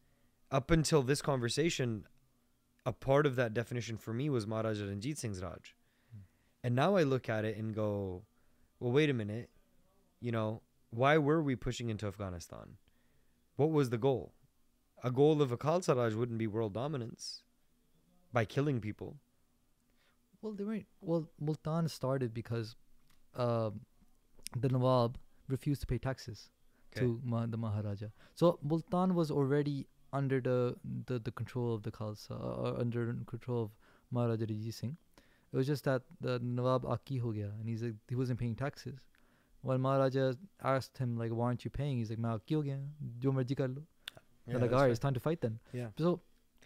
Up until this conversation, a part of that definition for me was Maharaja Ranjit Singh's Raj. And now I look at it and go, well, wait a minute. You know, why were we pushing into Afghanistan? What was the goal? A goal of a Khalsa Raj wouldn't be world dominance by killing people. Well, they weren't. Well, Multan started because uh, the Nawab refused to pay taxes Okay. to ma- the Maharaja. So Multan was already under the the, the control of the Khalsa, uh, under control of Maharaja Ranjit Singh. It was just that the Nawab Aki ho gaya, and he's like he wasn't paying taxes. When Maharaja asked him like, "Why aren't you paying?" He's like, "मैं Aki ho gaya, jo marzi kar lo." They're like, "All right, it's time to fight then." Yeah. So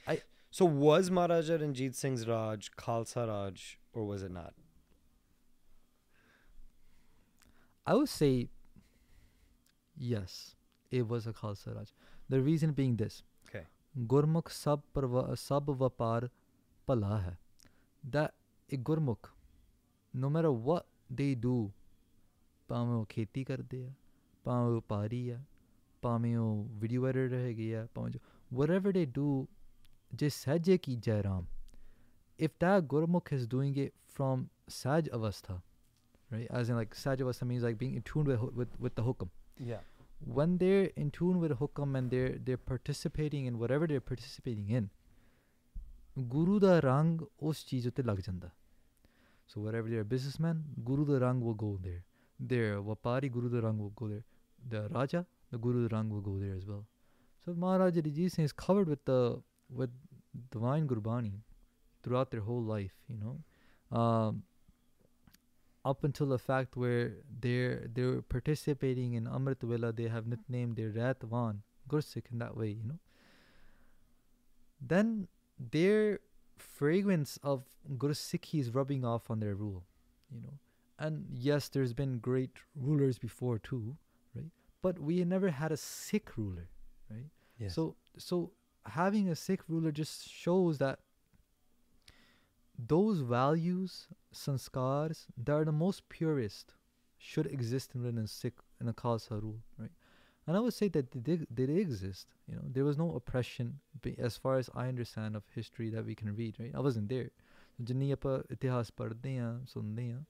I. So was Maharaja Ranjit Singh's Raj Khalsa Raj or was it not? I would say yes, it was a Khalsa Raj. The reason being this. Okay. Gurmukh sab parva, sab vapar pala hai. That a Gurmukh, no matter what they do, ਭਾਵੇਂ ਉਹ ਖੇਤੀ ਕਰਦੇ ਆ ਭਾਵੇਂ ਉਹ ਪਾਰੀ ਆ ਭਾਵੇਂ ਉਹ ਵੀਡੀਓ ਐਡੀਟਰ ਹੈਗੇ ਆ ਭਾਵੇਂ ਜੋ whatever they do ਜੇ ਸਹਿਜੇ ਕੀ Jai Ram if that Gurmukh is doing it from Saj Avastha, right? As in like Saj Avastha means like being in tune with, hu- with, with the hukam. Yeah. When they're in tune with hukam and they're they're participating in whatever they're participating in, Guru da rang us cheez utte lag janda. So whatever they're a businessman, Guru da rang will go there. They're a Vapari, Guru da rang will go there. The Raja, the Guru da rang will go there as well. So Maharaja Ranjit Singh is covered with the with divine Gurbani throughout their whole life, you know. Um, up until the fact where they're they're participating in Amrit Vela, they have nicknamed their Ratvan, Gursikh in that way, you know. Then their fragrance of Gursikhi is rubbing off on their rule, you know. And yes, there's been great rulers before too, right? But we never had a Sikh ruler, right? Yes. So so having a Sikh ruler just shows that those values, sanskars, that are the most purest, should exist within a Sikh in a Khalsa rule, right? And I would say that they did, they did exist. You know, there was no oppression, be- as far as I understand of history that we can read. Right? I wasn't there. ਜਿੰਨੀ ਆਪਾਂ ਇਤਿਹਾਸ ਪੜ੍ਹਦੇ ਹਾਂ ਸੁਣਦੇ ਹਾਂ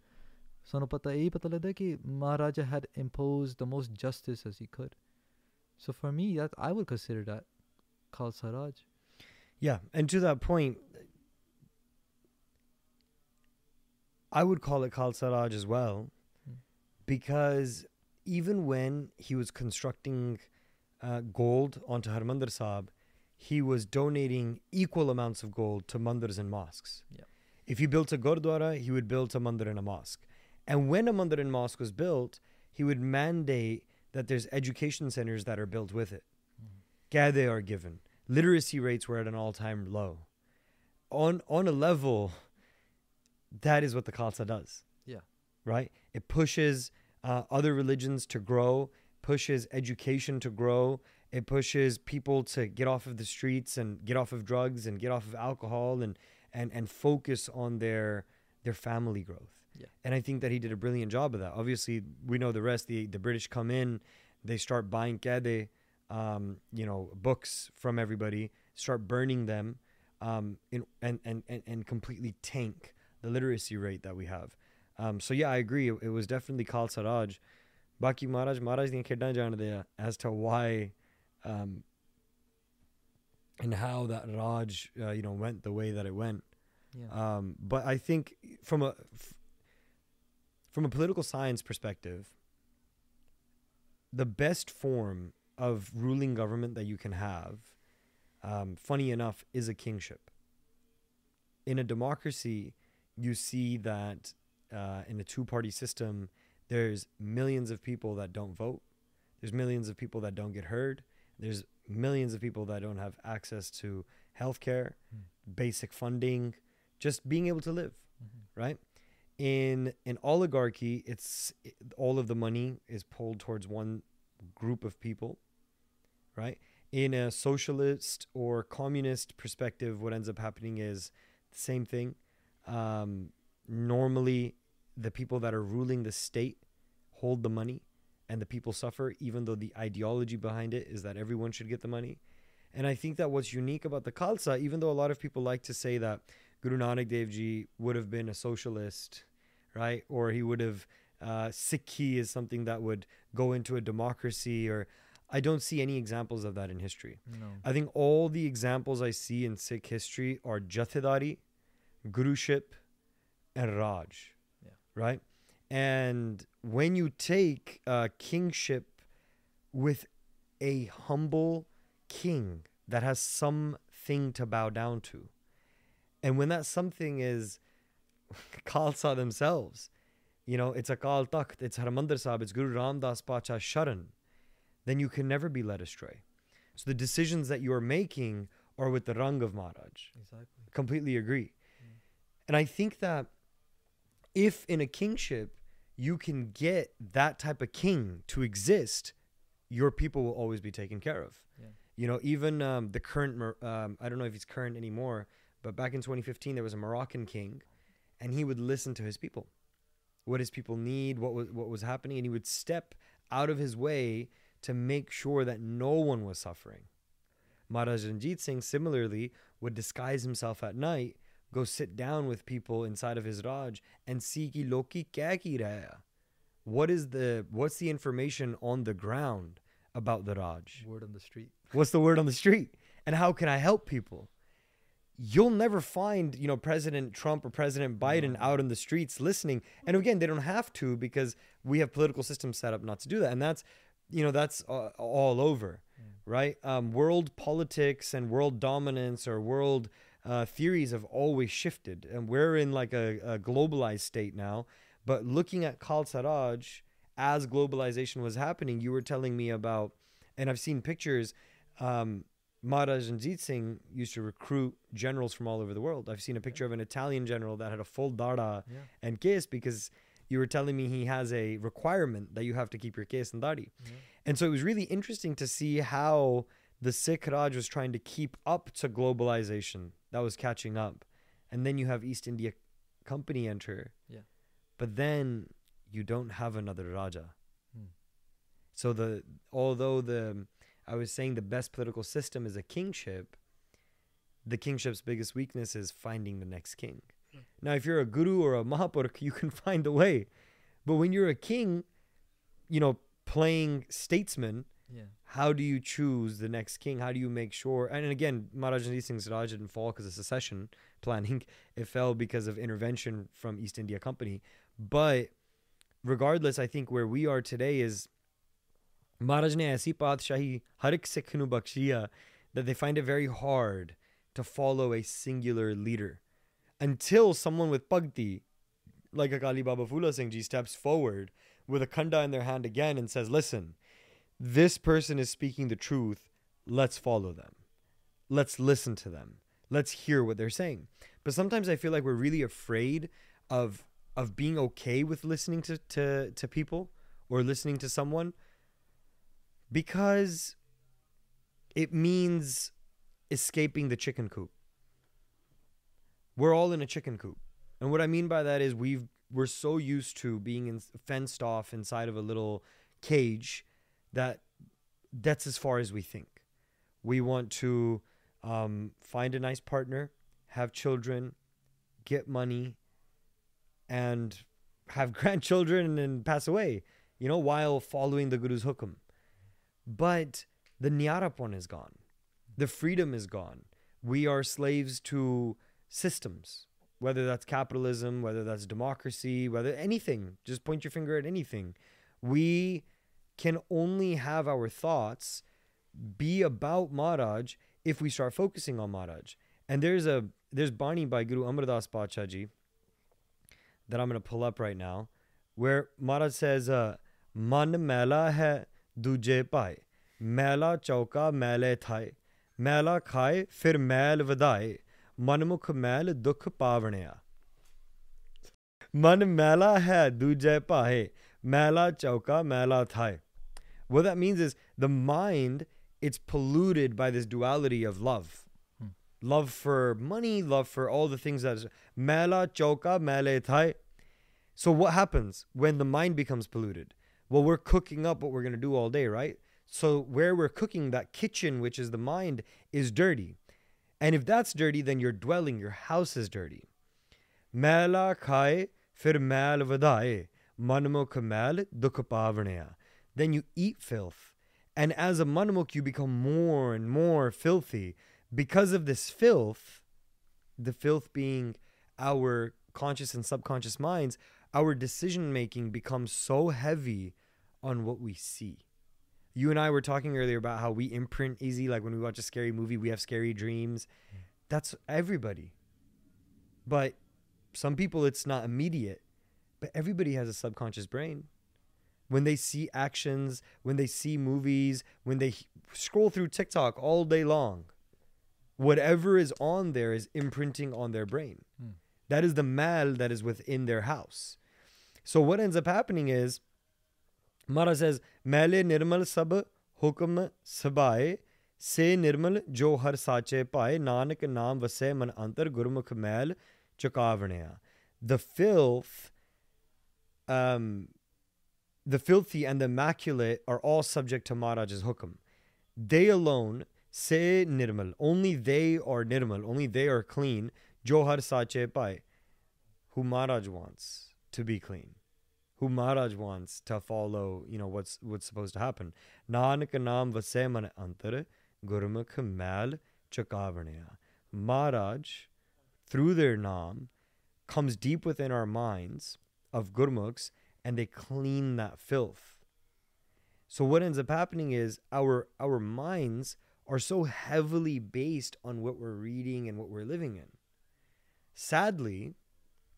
ਸਾਨੂੰ ਪਤਾ ਇਹ ਪਤਾ ਲੱਗਦਾ ਕਿ Maharaja had imposed the most justice as he could. So for me, that I would consider that Khalsa Raj. Yeah, and to that point, I would call it Khalsa Raj as well, Hmm. because even when he was constructing uh, gold onto Harmandir Sahib, he was donating equal amounts of gold to mandirs and mosques. Yeah. If he built a gurdwara, he would build a mandir and a mosque. And when a mandir and mosque was built, he would mandate that there's education centers that are built with it. Gade are given. Literacy rates were at an all-time low. On on a level, that is what the Khalsa does. Yeah. Right? It pushes uh, other religions to grow, pushes education to grow, it pushes people to get off of the streets and get off of drugs and get off of alcohol and and and focus on their their family growth. Yeah. And I think that he did a brilliant job of that. Obviously, we know the rest. The the British come in, they start buying kade, um, you know, books from everybody, start burning them, um, in, and, and and and completely tank the literacy rate that we have. Um, so yeah, I agree. It, it was definitely Khalsa Raj. Baki Maharaj, Maharaj ਦੀਆਂ ਖੇਡਾਂ ਜਾਣਦੇ ਆ as to why um, and how that Raj, uh, you know, went the way that it went. Yeah. Um, but I think from a f- from a political science perspective, the best form of ruling government that you can have, um, funny enough, is a kingship. In a democracy, you see that uh, in a two-party system, there's millions of people that don't vote. There's millions of people that don't get heard. There's millions of people that don't have access to healthcare, Mm. basic funding, just being able to live Mhm. right? In an oligarchy, it's all of the money is pulled towards one group of people, right? In a socialist or communist perspective, what ends up happening is the same thing. Um, normally, the people that are ruling the state hold the money, and the people suffer, even though the ideology behind it is that everyone should get the money. And I think that what's unique about the Khalsa, even though a lot of people like to say that Guru Nanak Dev Ji would have been a socialist, right? Or he would have, uh, Sikhi is something that would go into a democracy, or I don't see any examples of that in history. No. I think all the examples I see in Sikh history are Jathedari, Guruship, and Raj. Right? And when you take uh, kingship with a humble king that has something to bow down to, and when that something is Khalsa themselves, you know, it's Akal Takht, it's Harmandir Sahib, it's Guru Ram Das Pacha Sharan, then you can never be led astray. So the decisions that you are making are with the Rang of Maharaj. Exactly. Completely agree. Mm. And I think that if in a kingship you can get that type of king to exist, your people will always be taken care of. Yeah. You know, even um, the current, um, I don't know if he's current anymore, but back in 2015, there was a Moroccan king and he would listen to his people, what his people need, what was, what was happening, and he would step out of his way to make sure that no one was suffering. Maharaj Ranjit Singh similarly would disguise himself at night, go sit down with people inside of his Raj and see ki loki kya ki hai? What is the what's the information on the ground about the Raj? Word on the street. What's the word on the street? And how can I help people? You'll never find, you know, President Trump or President Biden out in the streets listening. And again, they don't have to because we have political systems set up not to do that. And that's, you know, that's uh, all over, Mm. right? Um, world politics and world dominance or world uh, theories have always shifted. And we're in like a, a globalized state now. But looking at Khalsa Raj as globalization was happening, you were telling me about, and I've seen pictures. Um, Maharaj Ranjit Singh used to recruit generals from all over the world. I've seen a picture of an Italian general that had a full dada Yeah. and case because you were telling me he has a requirement that you have to keep your case and dadi. yeah. And so it was really interesting to see how the Sikh Raj was trying to keep up to globalization that was catching up. And then you have East India Company enter. Yeah. But then you don't have another Raja. Hmm. So the although the I was saying the best political system is a kingship, the kingship's biggest weakness is finding the next king. Hmm. Now if you're a guru or a mahapurkh, you can find a way. But when you're a king, you know, playing statesman, Yeah. How do you choose the next king? How do you make sure? And again, Maharaj Ranjit Singh's Raj didn't fall because of secession planning. It fell because of intervention from East India Company. But regardless, I think where we are today is Maharaj ne aisi padshahi har ek bakshiya that they find it very hard to follow a singular leader. until someone with bhakti, like Akali Baba Phula Singh Ji, steps forward with a khanda in their hand again and says, Listen, this person is speaking the truth. Let's follow them. Let's listen to them. Let's hear what they're saying. But sometimes I feel like we're really afraid of of being okay with listening to, to, to people or listening to someone because it means escaping the chicken coop. We're all in a chicken coop. And what I mean by that is we've we're so used to being in, fenced off inside of a little cage that that's as far as we think. We want to um, find a nice partner, have children, get money, and have grandchildren and pass away, you know, while following the Guru's hukum. But the Nyarapon is gone. The freedom is gone. We are slaves to systems, whether that's capitalism, whether that's democracy, whether anything. Just point your finger at anything. We can only have our thoughts be about Maharaj if we start focusing on Maharaj. And there's a there's Bani by Guru Amar Das Pachaji that I'm going to pull up right now, where Maharaj says, uh, Man mela hai duje pai, mela chauka mele thai, mela khai fir mel vadai, manmukh mel dukh pavanaya. Man mela hai duje pai, mela chauka mela thai. What that means is the mind, it's polluted by this duality of love. Hmm. Love for money, love for all the things that is mela choka mele thai. So what happens when the mind becomes polluted? Well, we're cooking up what we're going to do all day, right? So where we're cooking, that kitchen, which is the mind, is dirty. And if that's dirty, then your dwelling, your house is dirty. Mela khai fir mel vadaye, manmukh mel dukapavarnaya. Then you eat filth. And as a manmukh, you become more and more filthy. Because of this filth, the filth being our conscious and subconscious minds, our decision making becomes so heavy on what we see. You and I were talking earlier about how we imprint easy. Like when we watch a scary movie, we have scary dreams. Mm. That's everybody. But some people, it's not immediate. But everybody has a subconscious brain. When they see actions, when they see movies, when they scroll through TikTok all day long, whatever is on there is imprinting on their brain. Hmm. That is the mal that is within their house. So what ends up happening is Mara says, Mele nirmal sab hukum sabaye se nirmal jo har sache paye nanak naam vase man antar gurmukh mel chukavnaya. The filth, um, the filthy and the immaculate are all subject to Maharaj's hukum. They alone se nirmal. Only they are nirmal. Only they are clean. Johar sache paye. Who Maharaj wants to be clean who Maharaj wants to follow, you know, what's what's supposed to happen. Nanak naam vase man antar gurmukh mal chakavarnaya. Maharaj, through their naam, comes deep within our minds of gurmukhs and they clean that filth. So what ends up happening is our our minds are so heavily based on what we're reading and what we're living in. Sadly,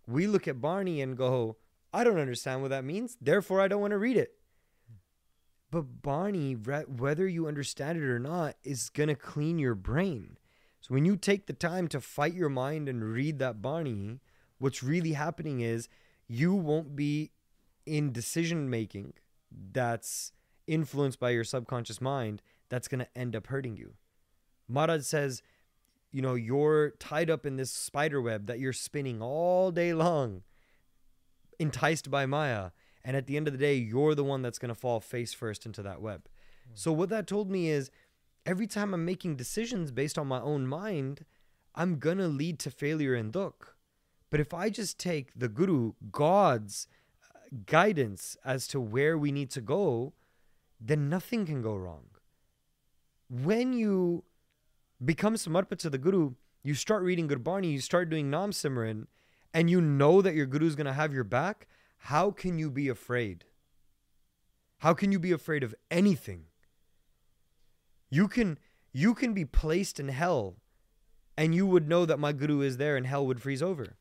we look at Bani and go, I don't understand what that means. Therefore, I don't want to read it. But Bani, whether you understand it or not, is going to clean your brain. So when you take the time to fight your mind and read that Bani, what's really happening is you won't be in decision making that's influenced by your subconscious mind that's going to end up hurting you. Maharaj says, you know, you're tied up in this spider web that you're spinning all day long enticed by Maya. And at the end of the day, you're the one that's going to fall face first into that web. Hmm. So, what that told me is every time I'm making decisions based on my own mind, I'm going to lead to failure and dukh. But if I just take the Guru, God's uh, guidance as to where we need to go, then nothing can go wrong. When you become samarpa to the Guru, you start reading Gurbani, you start doing Nam Simran, and you know that your guru is going to have your back, how can you be afraid? How can you be afraid of anything? You can you can be placed in hell and you would know that my guru is there and hell would freeze over.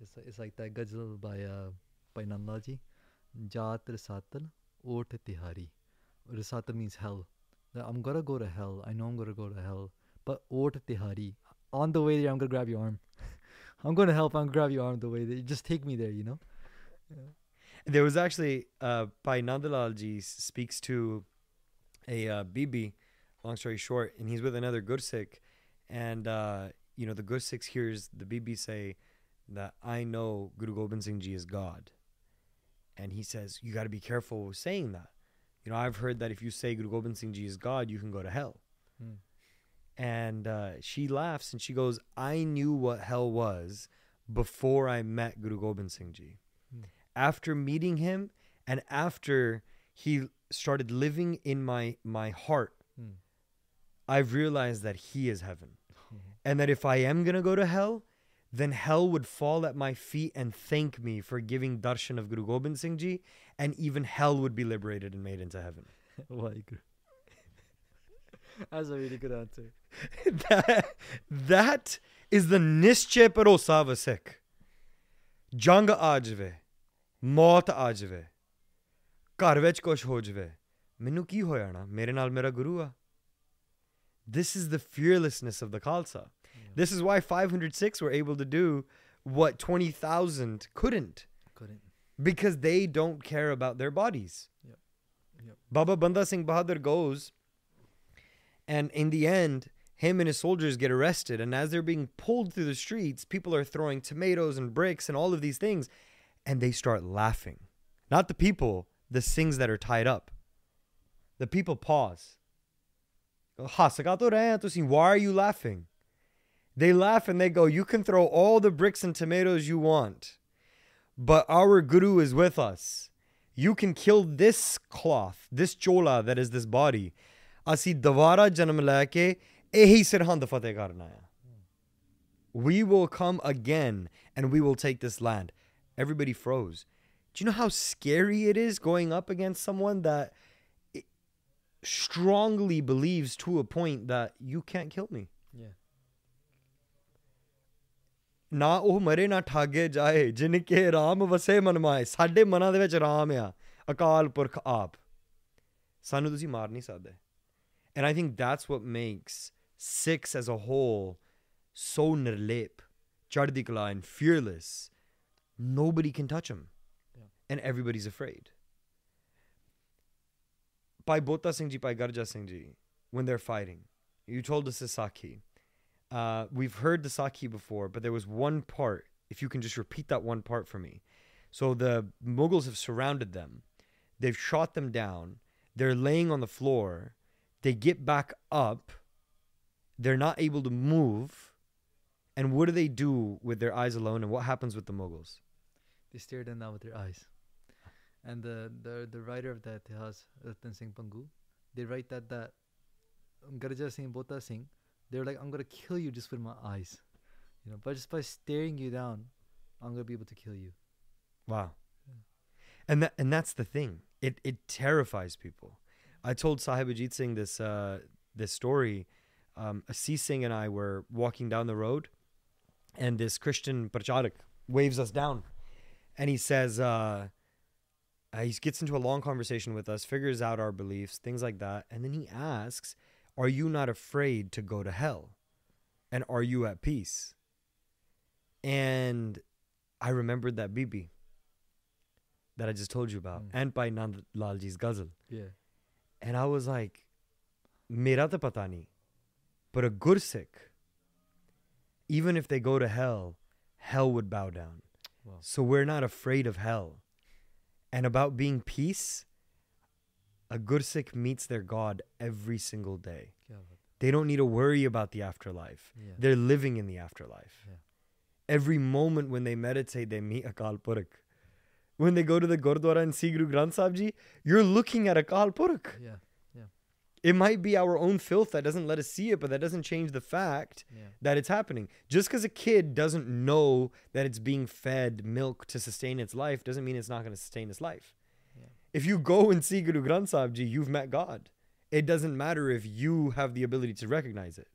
It's like, it's like that ghazal by uh, by Nandaji. Jat Rasatal Ot Tihari. Rasatal means hell. I'm gonna go to hell. I know I'm gonna go to hell. But Ot Tihari. On the way there, I'm gonna grab your arm. I'm gonna help. I'm gonna grab your arm on the way there. Just take me there, you know? There was actually uh, Bhai Nandalal ji speaks to a uh, Bibi, long story short, and he's with another Gursikh, and uh, you know the Gursikh hears the Bibi say that I know Guru Gobind Singh Ji is God, and he says you got to be careful with saying that. You know I've heard that if you say Guru Gobind Singh Ji is God, you can go to hell. Hmm. And uh, she laughs and she goes, I knew what hell was before I met Guru Gobind Singh Ji. Hmm. After meeting him and after he started living in my my heart. I've realized that he is heaven. And that if I am going to go to hell, then hell would fall at my feet and thank me for giving darshan of Guru Gobind Singh Ji, and even hell would be liberated and made into heaven. Waheguru. That's a really good answer. that, that is the ਨਿਸ਼ਚੈ ਭਰੋਸਾ ਵਸਿਕ ਜੰਗ ਆ ਜਾਵੇ ਮੌਤ ਆ ਜਾਵੇ ਘਰ ਵਿੱਚ ਕੁਝ ਹੋ ਜਾਵੇ ਮੈਨੂੰ ਕੀ ਹੋ ਜਾਣਾ ਮੇਰੇ ਨਾਲ ਮੇਰਾ ਗੁਰੂ ਆ this is the fearlessness of the khalsa this is why 506 were able to do what 20000 couldn't Couldn't. because they don't care about their bodies. Yep. Yep. Baba Banda Singh Bahadur goes, and in the end, him and his soldiers get arrested. And as they're being pulled through the streets, people are throwing tomatoes and bricks and all of these things, and they start laughing. Not the people, the Singhs that are tied up. The people pause. "ਹੱਸ ਕਾਹਤੋਂ ਰਹੇ ਆ ਤੁਸੀਂ? Why are you laughing? They laugh and they go, You can throw all the bricks and tomatoes you want but our guru is with us. You can kill this cloth, this chola that is this body. ਅਸੀਂ ਦੁਬਾਰਾ ਜਨਮ ਲੈ ਕੇ ਇਹੀ ਸਰਹੰਦ ਫਤਿਹ ਕਰਨਾ ਹੈ. We will come again and we will take this land. Everybody froze. Do you know how scary it is going up against someone that i- strongly believes to a point that you can't kill me? Yeah. ਨਾ ਉਹ ਮਰੇ ਨਾ ਠਾਗੇ ਜਾਏ ਜਿਨ ਕੇ ਰਾਮ ਵਸੇ ਮਨ ਮਾਏ ਸਾਡੇ ਮਨਾਂ ਦੇ ਵਿੱਚ ਰਾਮ ਆ ਅਕਾਲ ਪੁਰਖ ਆਪ ਸਾਨੂੰ ਤੁਸੀਂ ਮਾਰ ਨਹੀਂ ਸਕਦੇ and i think that's what makes six as a whole so nirlep ਚੜ੍ਹਦੀ ਕਲਾ and fearless nobody can touch him Yeah. and everybody's afraid Bhai Bota Singh ji, Bhai Garja Singh ji, when they're fighting, you told us the Sakhi. Uh, we've heard the Sakhi before, but there was one part. If you can just repeat that one part for me. So the Mughals have surrounded them. They've shot them down. They're laying on the floor. They get back up. They're not able to move. And what do they do with their eyes alone? And what happens with the Mughals? They stare at them down with their eyes. And the, the, the writer of that has Ratan Singh Bhangu. They write that that Garja Singh, Bota Singh, they're like, I'm gonna kill you just with my eyes. You know, but just by staring you down, I'm gonna be able to kill you. Wow. And that and that's the thing. It it terrifies people. I told Sahib Ajit Singh this uh, this story. Um, Assis Singh and I were walking down the road, and this Christian pracharak waves us down, and he says, uh, uh, he gets into a long conversation with us, figures out our beliefs, things like that, and then he asks, "Are you not afraid to go to hell? And are you at peace?" And I remembered that Bibi that I just told you about, Mm. and Bhai Nand Lalji's ghazal. Yeah. And I was like, Mera pata nahi. But a Gursikh, even if they go to hell, hell would bow down. Wow. So we're not afraid of hell. And about being peace, a Gursikh meets their God every single day. They don't need to worry about the afterlife. Yeah. They're living in the afterlife. Yeah. Every moment when they meditate, they meet Akal Purakh. When they go to the Gurdwara and see Guru Granth Sahib Ji, you're looking at Akal Purakh. Yeah. It might be our own filth that doesn't let us see it, but that doesn't change the fact Yeah. that it's happening. Just because a kid doesn't know that it's being fed milk to sustain its life doesn't mean it's not going to sustain its life. Yeah. If you go and see Guru Granth Sahib Ji, you've met God. It doesn't matter if you have the ability to recognize it.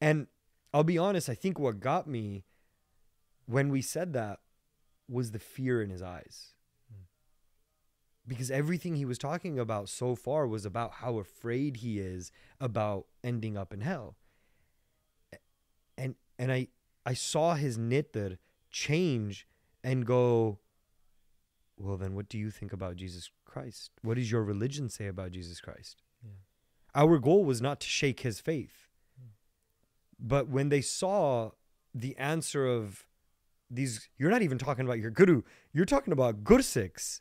And I'll be honest, I think what got me when we said that was the fear in his eyes. Because everything he was talking about so far was about how afraid he is about ending up in hell. And and I I saw his nitter change and go, well, then what do you think about Jesus Christ? What does your religion say about Jesus Christ? Yeah. Our goal was not to shake his faith. Mm. But when they saw the answer of these, you're not even talking about your guru, you're talking about gursikhs,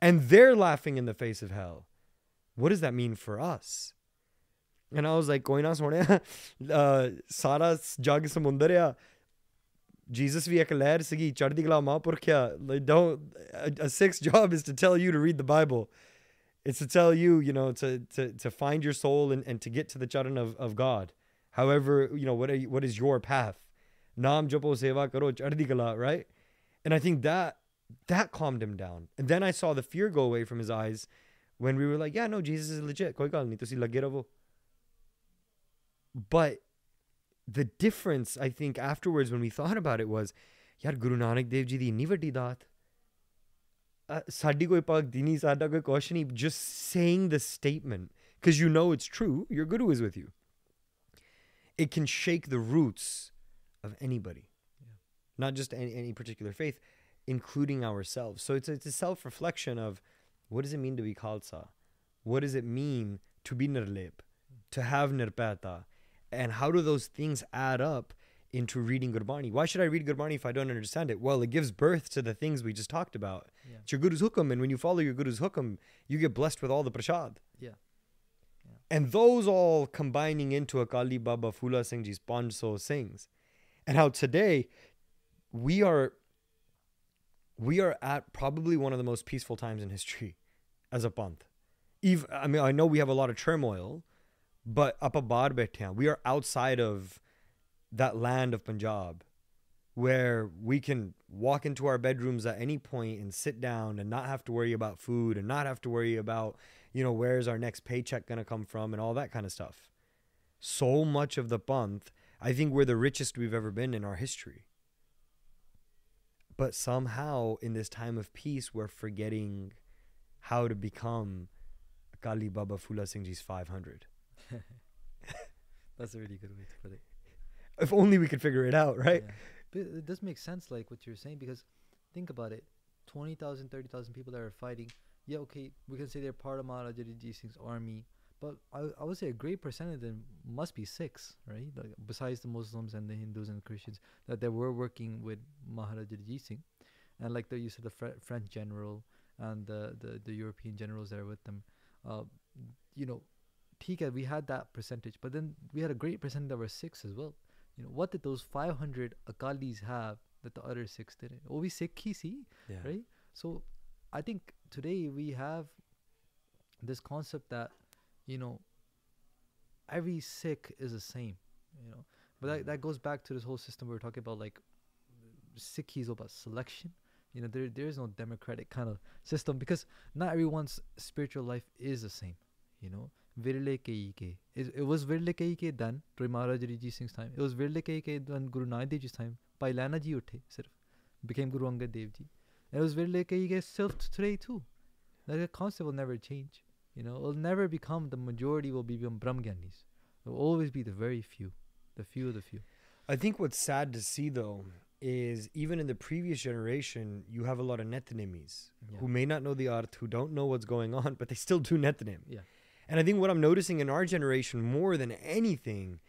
and they're laughing in the face of hell. What does that mean for us? And I was like, कोई ना सोने सारा जग समुंदर या Jesus vi ek lehar sigi chardhi Ma mahapurkhya. Don't a, a sixth job is to tell you to read the Bible. It's to tell you, you know, to to to find your soul and, and to get to the charan of, of God. However, you know, what are you, what is your path? Nam japo seva karo chardhi kala, right? And I think that that calmed him down. And then I saw the fear go away from his eyes when we were like, yeah, no, Jesus is legit. But the difference, I think, afterwards when we thought about it was, yeah, Guru Nanak Dev Ji the nivati daat. Uh, Sadi koi pag dini. Just saying the statement, because you know it's true, your Guru is with you. It can shake the roots of anybody, yeah. not just any, any particular faith including ourselves so it's a, it's a self-reflection of what does it mean to be khalsa what does it mean to be nirlep to have nirpata and how do those things add up into reading Gurbani? Why should I read Gurbani if I don't understand it? Well, it gives birth to the things we just talked about. Yeah. It's your Guru's hukum, and when you follow your Guru's hukum, you get blessed with all the prashad. Yeah. And those all combining into Akali Baba Phula Singh Ji's Pancho sings. And how today we are we are at probably one of the most peaceful times in history as a panth. Eve, I mean, I know we have a lot of turmoil, but up betyan, we are outside of that land of Punjab where we can walk into our bedrooms at any point and sit down and not have to worry about food and not have to worry about, you know, where's our next paycheck going to come from and all that kind of stuff. So much of the panth, I think we're the richest we've ever been in our history. But somehow in this time of peace, we're forgetting how to become Kali Baba Phula Singh Ji's 500. That's a really good way to put it. If only we could figure it out, right? Yeah. But it does make sense, like what you're saying, because think about it 20,000, 30,000 people that are fighting. Yeah, okay, we can say they're part of Maharaja Ranjit Singh's army, but I, I would say a great percentage of them must be Sikhs, right? Like, besides the Muslims and the Hindus and the Christians, that they were working with Maharaja Ranjit Singh. And like the use of the Fre- French general and the, the, the European generals that are with them, uh, you know, Tika, we had that percentage, but then we had a great percentage that were Sikhs as well. You know, what did those 500 Akalis have that the other Sikhs didn't? Oh, we Sikh see, Yeah. right? So I think today we have this concept that, you know, every Sikh is the same, you know. But that, that mm. goes back to this whole system we were talking about, like Sikh is about selection. You know, there there is no democratic kind of system because not everyone's spiritual life is the same. You know, Virle Kei Ke. It, it was Virle Kei Ke then during Maharaj Ranjit Singh's time. It was Virle Kei Ke when Guru Nanak Dev Ji's time. Pailana Ji uthe, sirf. Became Guru Angad Dev Ji. And it was Virle Kei Ke self today too. Like the concept will never change. You know, it'll never become the majority will become Brahmgyanis. It will always be the very few. The few of the few. I think what's sad to see though is even in the previous generation, you have a lot of nitnemis who may not know the art, who don't know what's going on, but they still do nitnem. Yeah. And I think what I'm noticing in our generation more than anything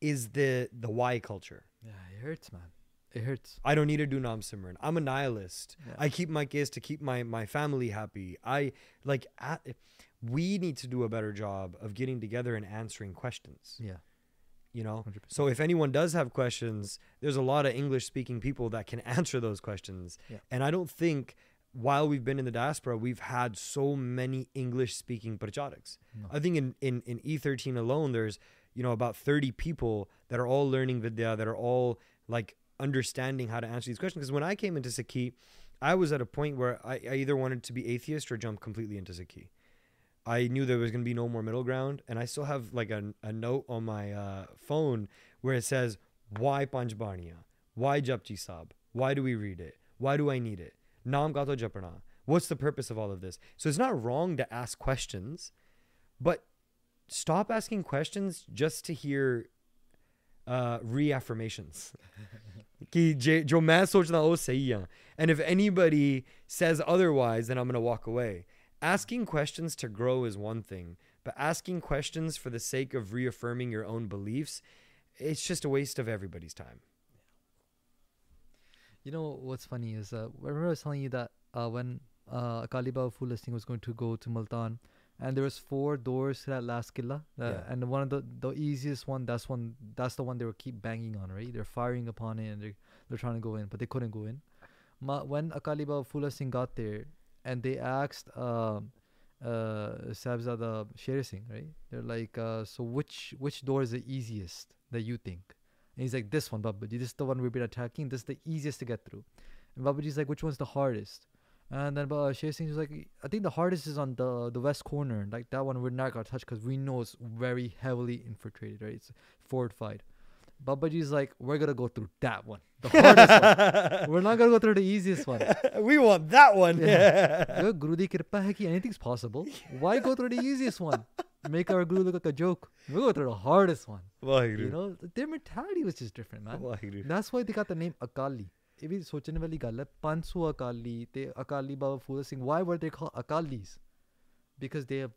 is the the why culture. Yeah, it hurts, man. It hurts. I don't need to do Nam Simran. I'm a nihilist. Yeah. I keep my kids to keep my my family happy. I like at, we need to do a better job of getting together and answering questions. yeah. You know, 100%. so if anyone does have questions, there's a lot of English speaking people that can answer those questions. Yeah. And I don't think while we've been in the diaspora, we've had so many English speaking pracharaks. No. I think in, in, in E13 alone, there's, you know, about 30 people that are all learning Vidya, that are all like understanding how to answer these questions. Because when I came into Sikhi, I was at a point where I, I either wanted to be atheist or jump completely into Sikhi. I knew there was gonna be no more middle ground, and I still have like a, a note on my uh, phone where it says, "Why Panchbaniya? Why Japji Sab? Why do we read it? Why do I need it? Naam Gato Japana. What's the purpose of all of this?" So it's not wrong to ask questions, but stop asking questions just to hear uh, reaffirmations. कि जे- जो मैं सोचता हूँ वो सही है. And if anybody says otherwise, then I'm gonna walk away. Asking questions to grow is one thing, but asking questions for the sake of reaffirming your own beliefs, it's just a waste of everybody's time. You know what's funny is uh, remember I was telling you that uh, when uh, Akali Baba Phula Singh was going to go to Multan, and there was four doors to that last killa, uh, Yeah. and one of the the easiest one that's one that's the one they were keep banging on, right? They're firing upon it and they're they're trying to go in, but they couldn't go in. Ma- when Akali Baba Phula Singh got there, and they asked um, uh, Sahibzada Sher Singh, right? They're like, uh, so which which door is the easiest that you think? And he's like, this one, Babaji. This is the one we've been attacking. This is the easiest to get through. And Babaji's like, which one's the hardest? And then uh, Sher Singh was like, I think the hardest is on the the west corner. Like that one we're not gonna touch because we know it's very heavily infiltrated, right? It's fortified. Babaji's like, we're gonna go through that one, the hardest one. We're not gonna go through the easiest one. we want that one. Yeah. Yo, Guru di kirpa hai ki anything's possible. Why go through the easiest one? Make our Guru look like a joke. We go through the hardest one. You know, their mentality was just different, man. That's why they got the name Akali. ਇਹ ਵੀ ਸੋਚਣ ਵਾਲੀ ਗੱਲ ਹੈ 500 ਅਕਾਲੀ ਤੇ Akali Baba Phool Singh why were they called akalis because they have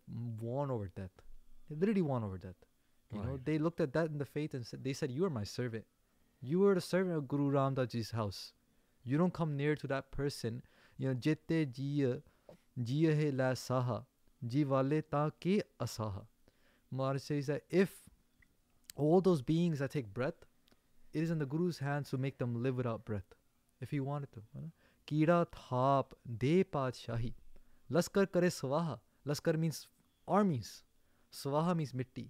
won over death they literally won over death you right. know, they looked at that in the faith and said, they said, You are my servant. You are the servant of Guru Ram Dasji's house. You don't come near to that person. You know, jete jiya, jiya he la saha, jivale ta ke asaha. Maharaj says that if all those beings that take breath, it is in the Guru's hands to make them live without breath, if he wanted to. Kira thap de shahi. Laskar kare swaha. Laskar means armies. Swaha means mitti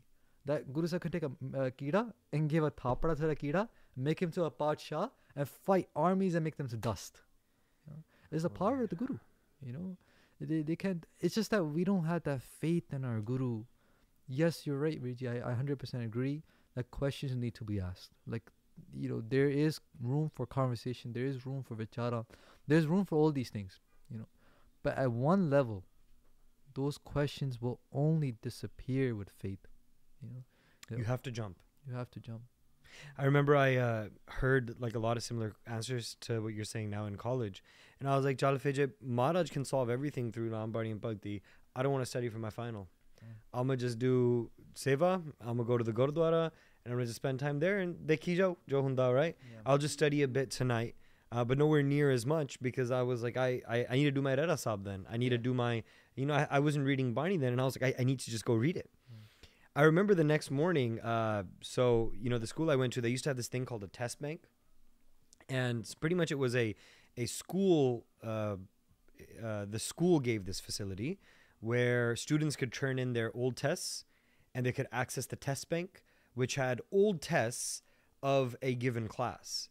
that guru can take a uh, kida and give a thapra to the kida make him to a padshah and fight armies and make them to dust. You know? it's the power of the guru you know? They, they can't it's just that we don't have that faith in our guru. Yes you're right Riji. I, I 100% agree. That questions need to be asked. Like you know there is room for conversation there is room for vichara there's room for all these things you know? But at one level those questions will only disappear with faith you know You have to jump. you have to jump I remember I uh, heard like a lot of similar answers to what you're saying now in college, and I was like, Jalafeje, Maharaj can solve everything through Nambari and Bhakti. I don't want to study for my final. Mm. I'm gonna just do seva. I'm gonna go to the Gurdwara, and I'm gonna just spend time there and dekijo jo hunda, right? I'll just study a bit tonight, uh, but nowhere near as much because I was like, I, I, I need to do my Rera Sab then. I need to do my, you know, I, I wasn't reading Bani then, and I was like, I, I need to just go read it. I remember the next morning, uh, so, you know, the school I went to, they used to have this thing called a test bank. And pretty much it was a, a school, uh, uh, the school gave this facility where students could turn in their old tests and they could access the test bank, which had old tests of a given class.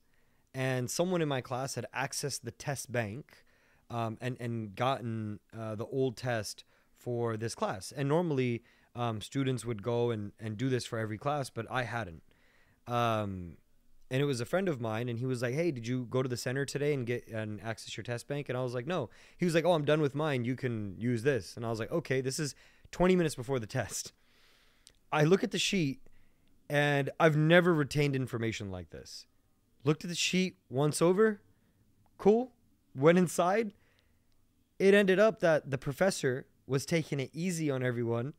And someone in my class had accessed the test bank um, and, and gotten uh, the old test for this class. And normally, um, students would go and, and do this for every class, but I hadn't. Um, and it was a friend of mine, and he was like, "Hey, did you go to the center today and get and access your test bank?" And I was like, "No." He was like, "Oh, I'm done with mine. You can use this." And I was like, "Okay, this is 20 minutes before the test." I look at the sheet, and I've never retained information like this. Looked at the sheet once over, cool. Went inside. It ended up that the professor was taking it easy on everyone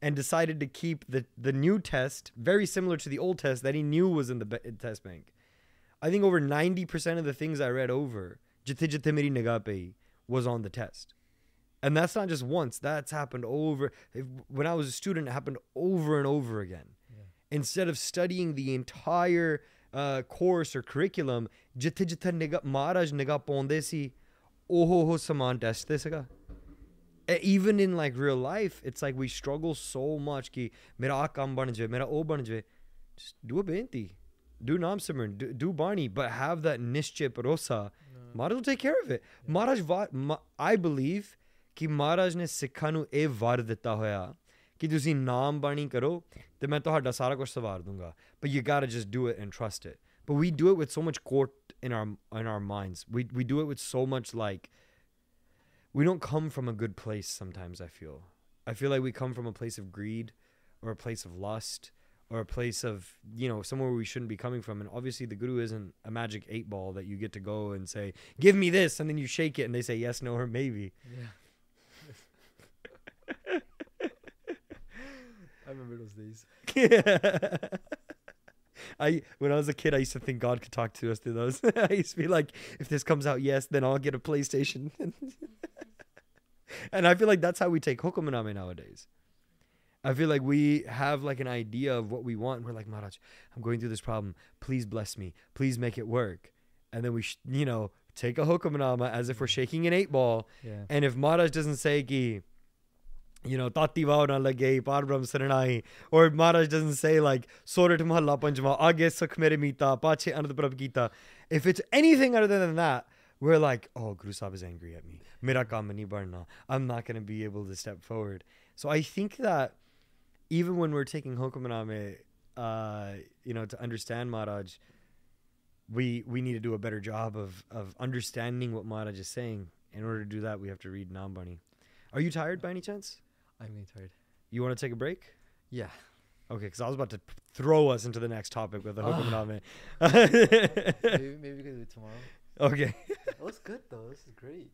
and decided to keep the, the new test very similar to the old test that he knew was in the be- test bank. I think over 90% of the things I read over, "Jithe jithe meri nigah pe hi," was on the test. And that's not just once, that's happened over. When I was a student, it happened over and over again. Yeah. Instead of studying the entire uh, course or curriculum, nigah, Maharaj nigah si, oho ho saman test te saga. E- even in like real life it's like we struggle so much ki mera aa kaam mera just do a binti, do naam simran do, do bani but have that nischip rosa. no. maharaj will take care of it yeah. maharaj ma, i believe ki maharaj ne ਸਿੱਖਾਂ ਨੂੰ ਇਹ ਵਰ ਦਿੱਤਾ ਹੋਇਆ ਕਿ ਤੁਸੀਂ ਨਾਮ ਬਾਣੀ ਕਰੋ ਤੇ ਮੈਂ ਤੁਹਾਡਾ ਸਾਰਾ ਕੁਝ ਸਵਾਰ dunga. but you gotta just do it and trust it but we do it with so much court in our in our minds we we do it with so much like we don't come from a good place sometimes i feel i feel like we come from a place of greed or a place of lust or a place of you know somewhere we shouldn't be coming from and obviously the guru isn't a magic eight ball that you get to go and say give me this and then you shake it and they say yes no or maybe Yeah. I remember those days. I when I was a kid, I used to think God could talk to us through those. I used to be like, if this comes out yes, then I'll get a PlayStation. and I feel like that's how we take Hukumaname nowadays. I feel like we have like an idea of what we want. We're like, Maharaj, I'm going through this problem. Please bless me. Please make it work. And then we, sh- you know, take a Hukamnama as if we're shaking an eight ball. Yeah. And if Maharaj doesn't say ki, you know, tati vao na lage, parbrahm saranai, or Maharaj doesn't say like, sorat mahalla panchma, age sukh mita, pache anand prabh kita. If it's anything other than that, we're like, oh, Guru Sahib is angry at me. Mera kaam nahi barna. I'm not going to be able to step forward. So I think that even when we're taking Hukumaname, uh, you know, to understand Maharaj, we we need to do a better job of of understanding what Maharaj is saying. In order to do that, we have to read Nambani. Are you tired by any chance? I'm really tired. You want to take a break? Yeah. Okay, because I was about to p- throw us into the next topic with the Ah. Hukumaname. maybe, maybe we can do it tomorrow. okay. That was good though. This is great.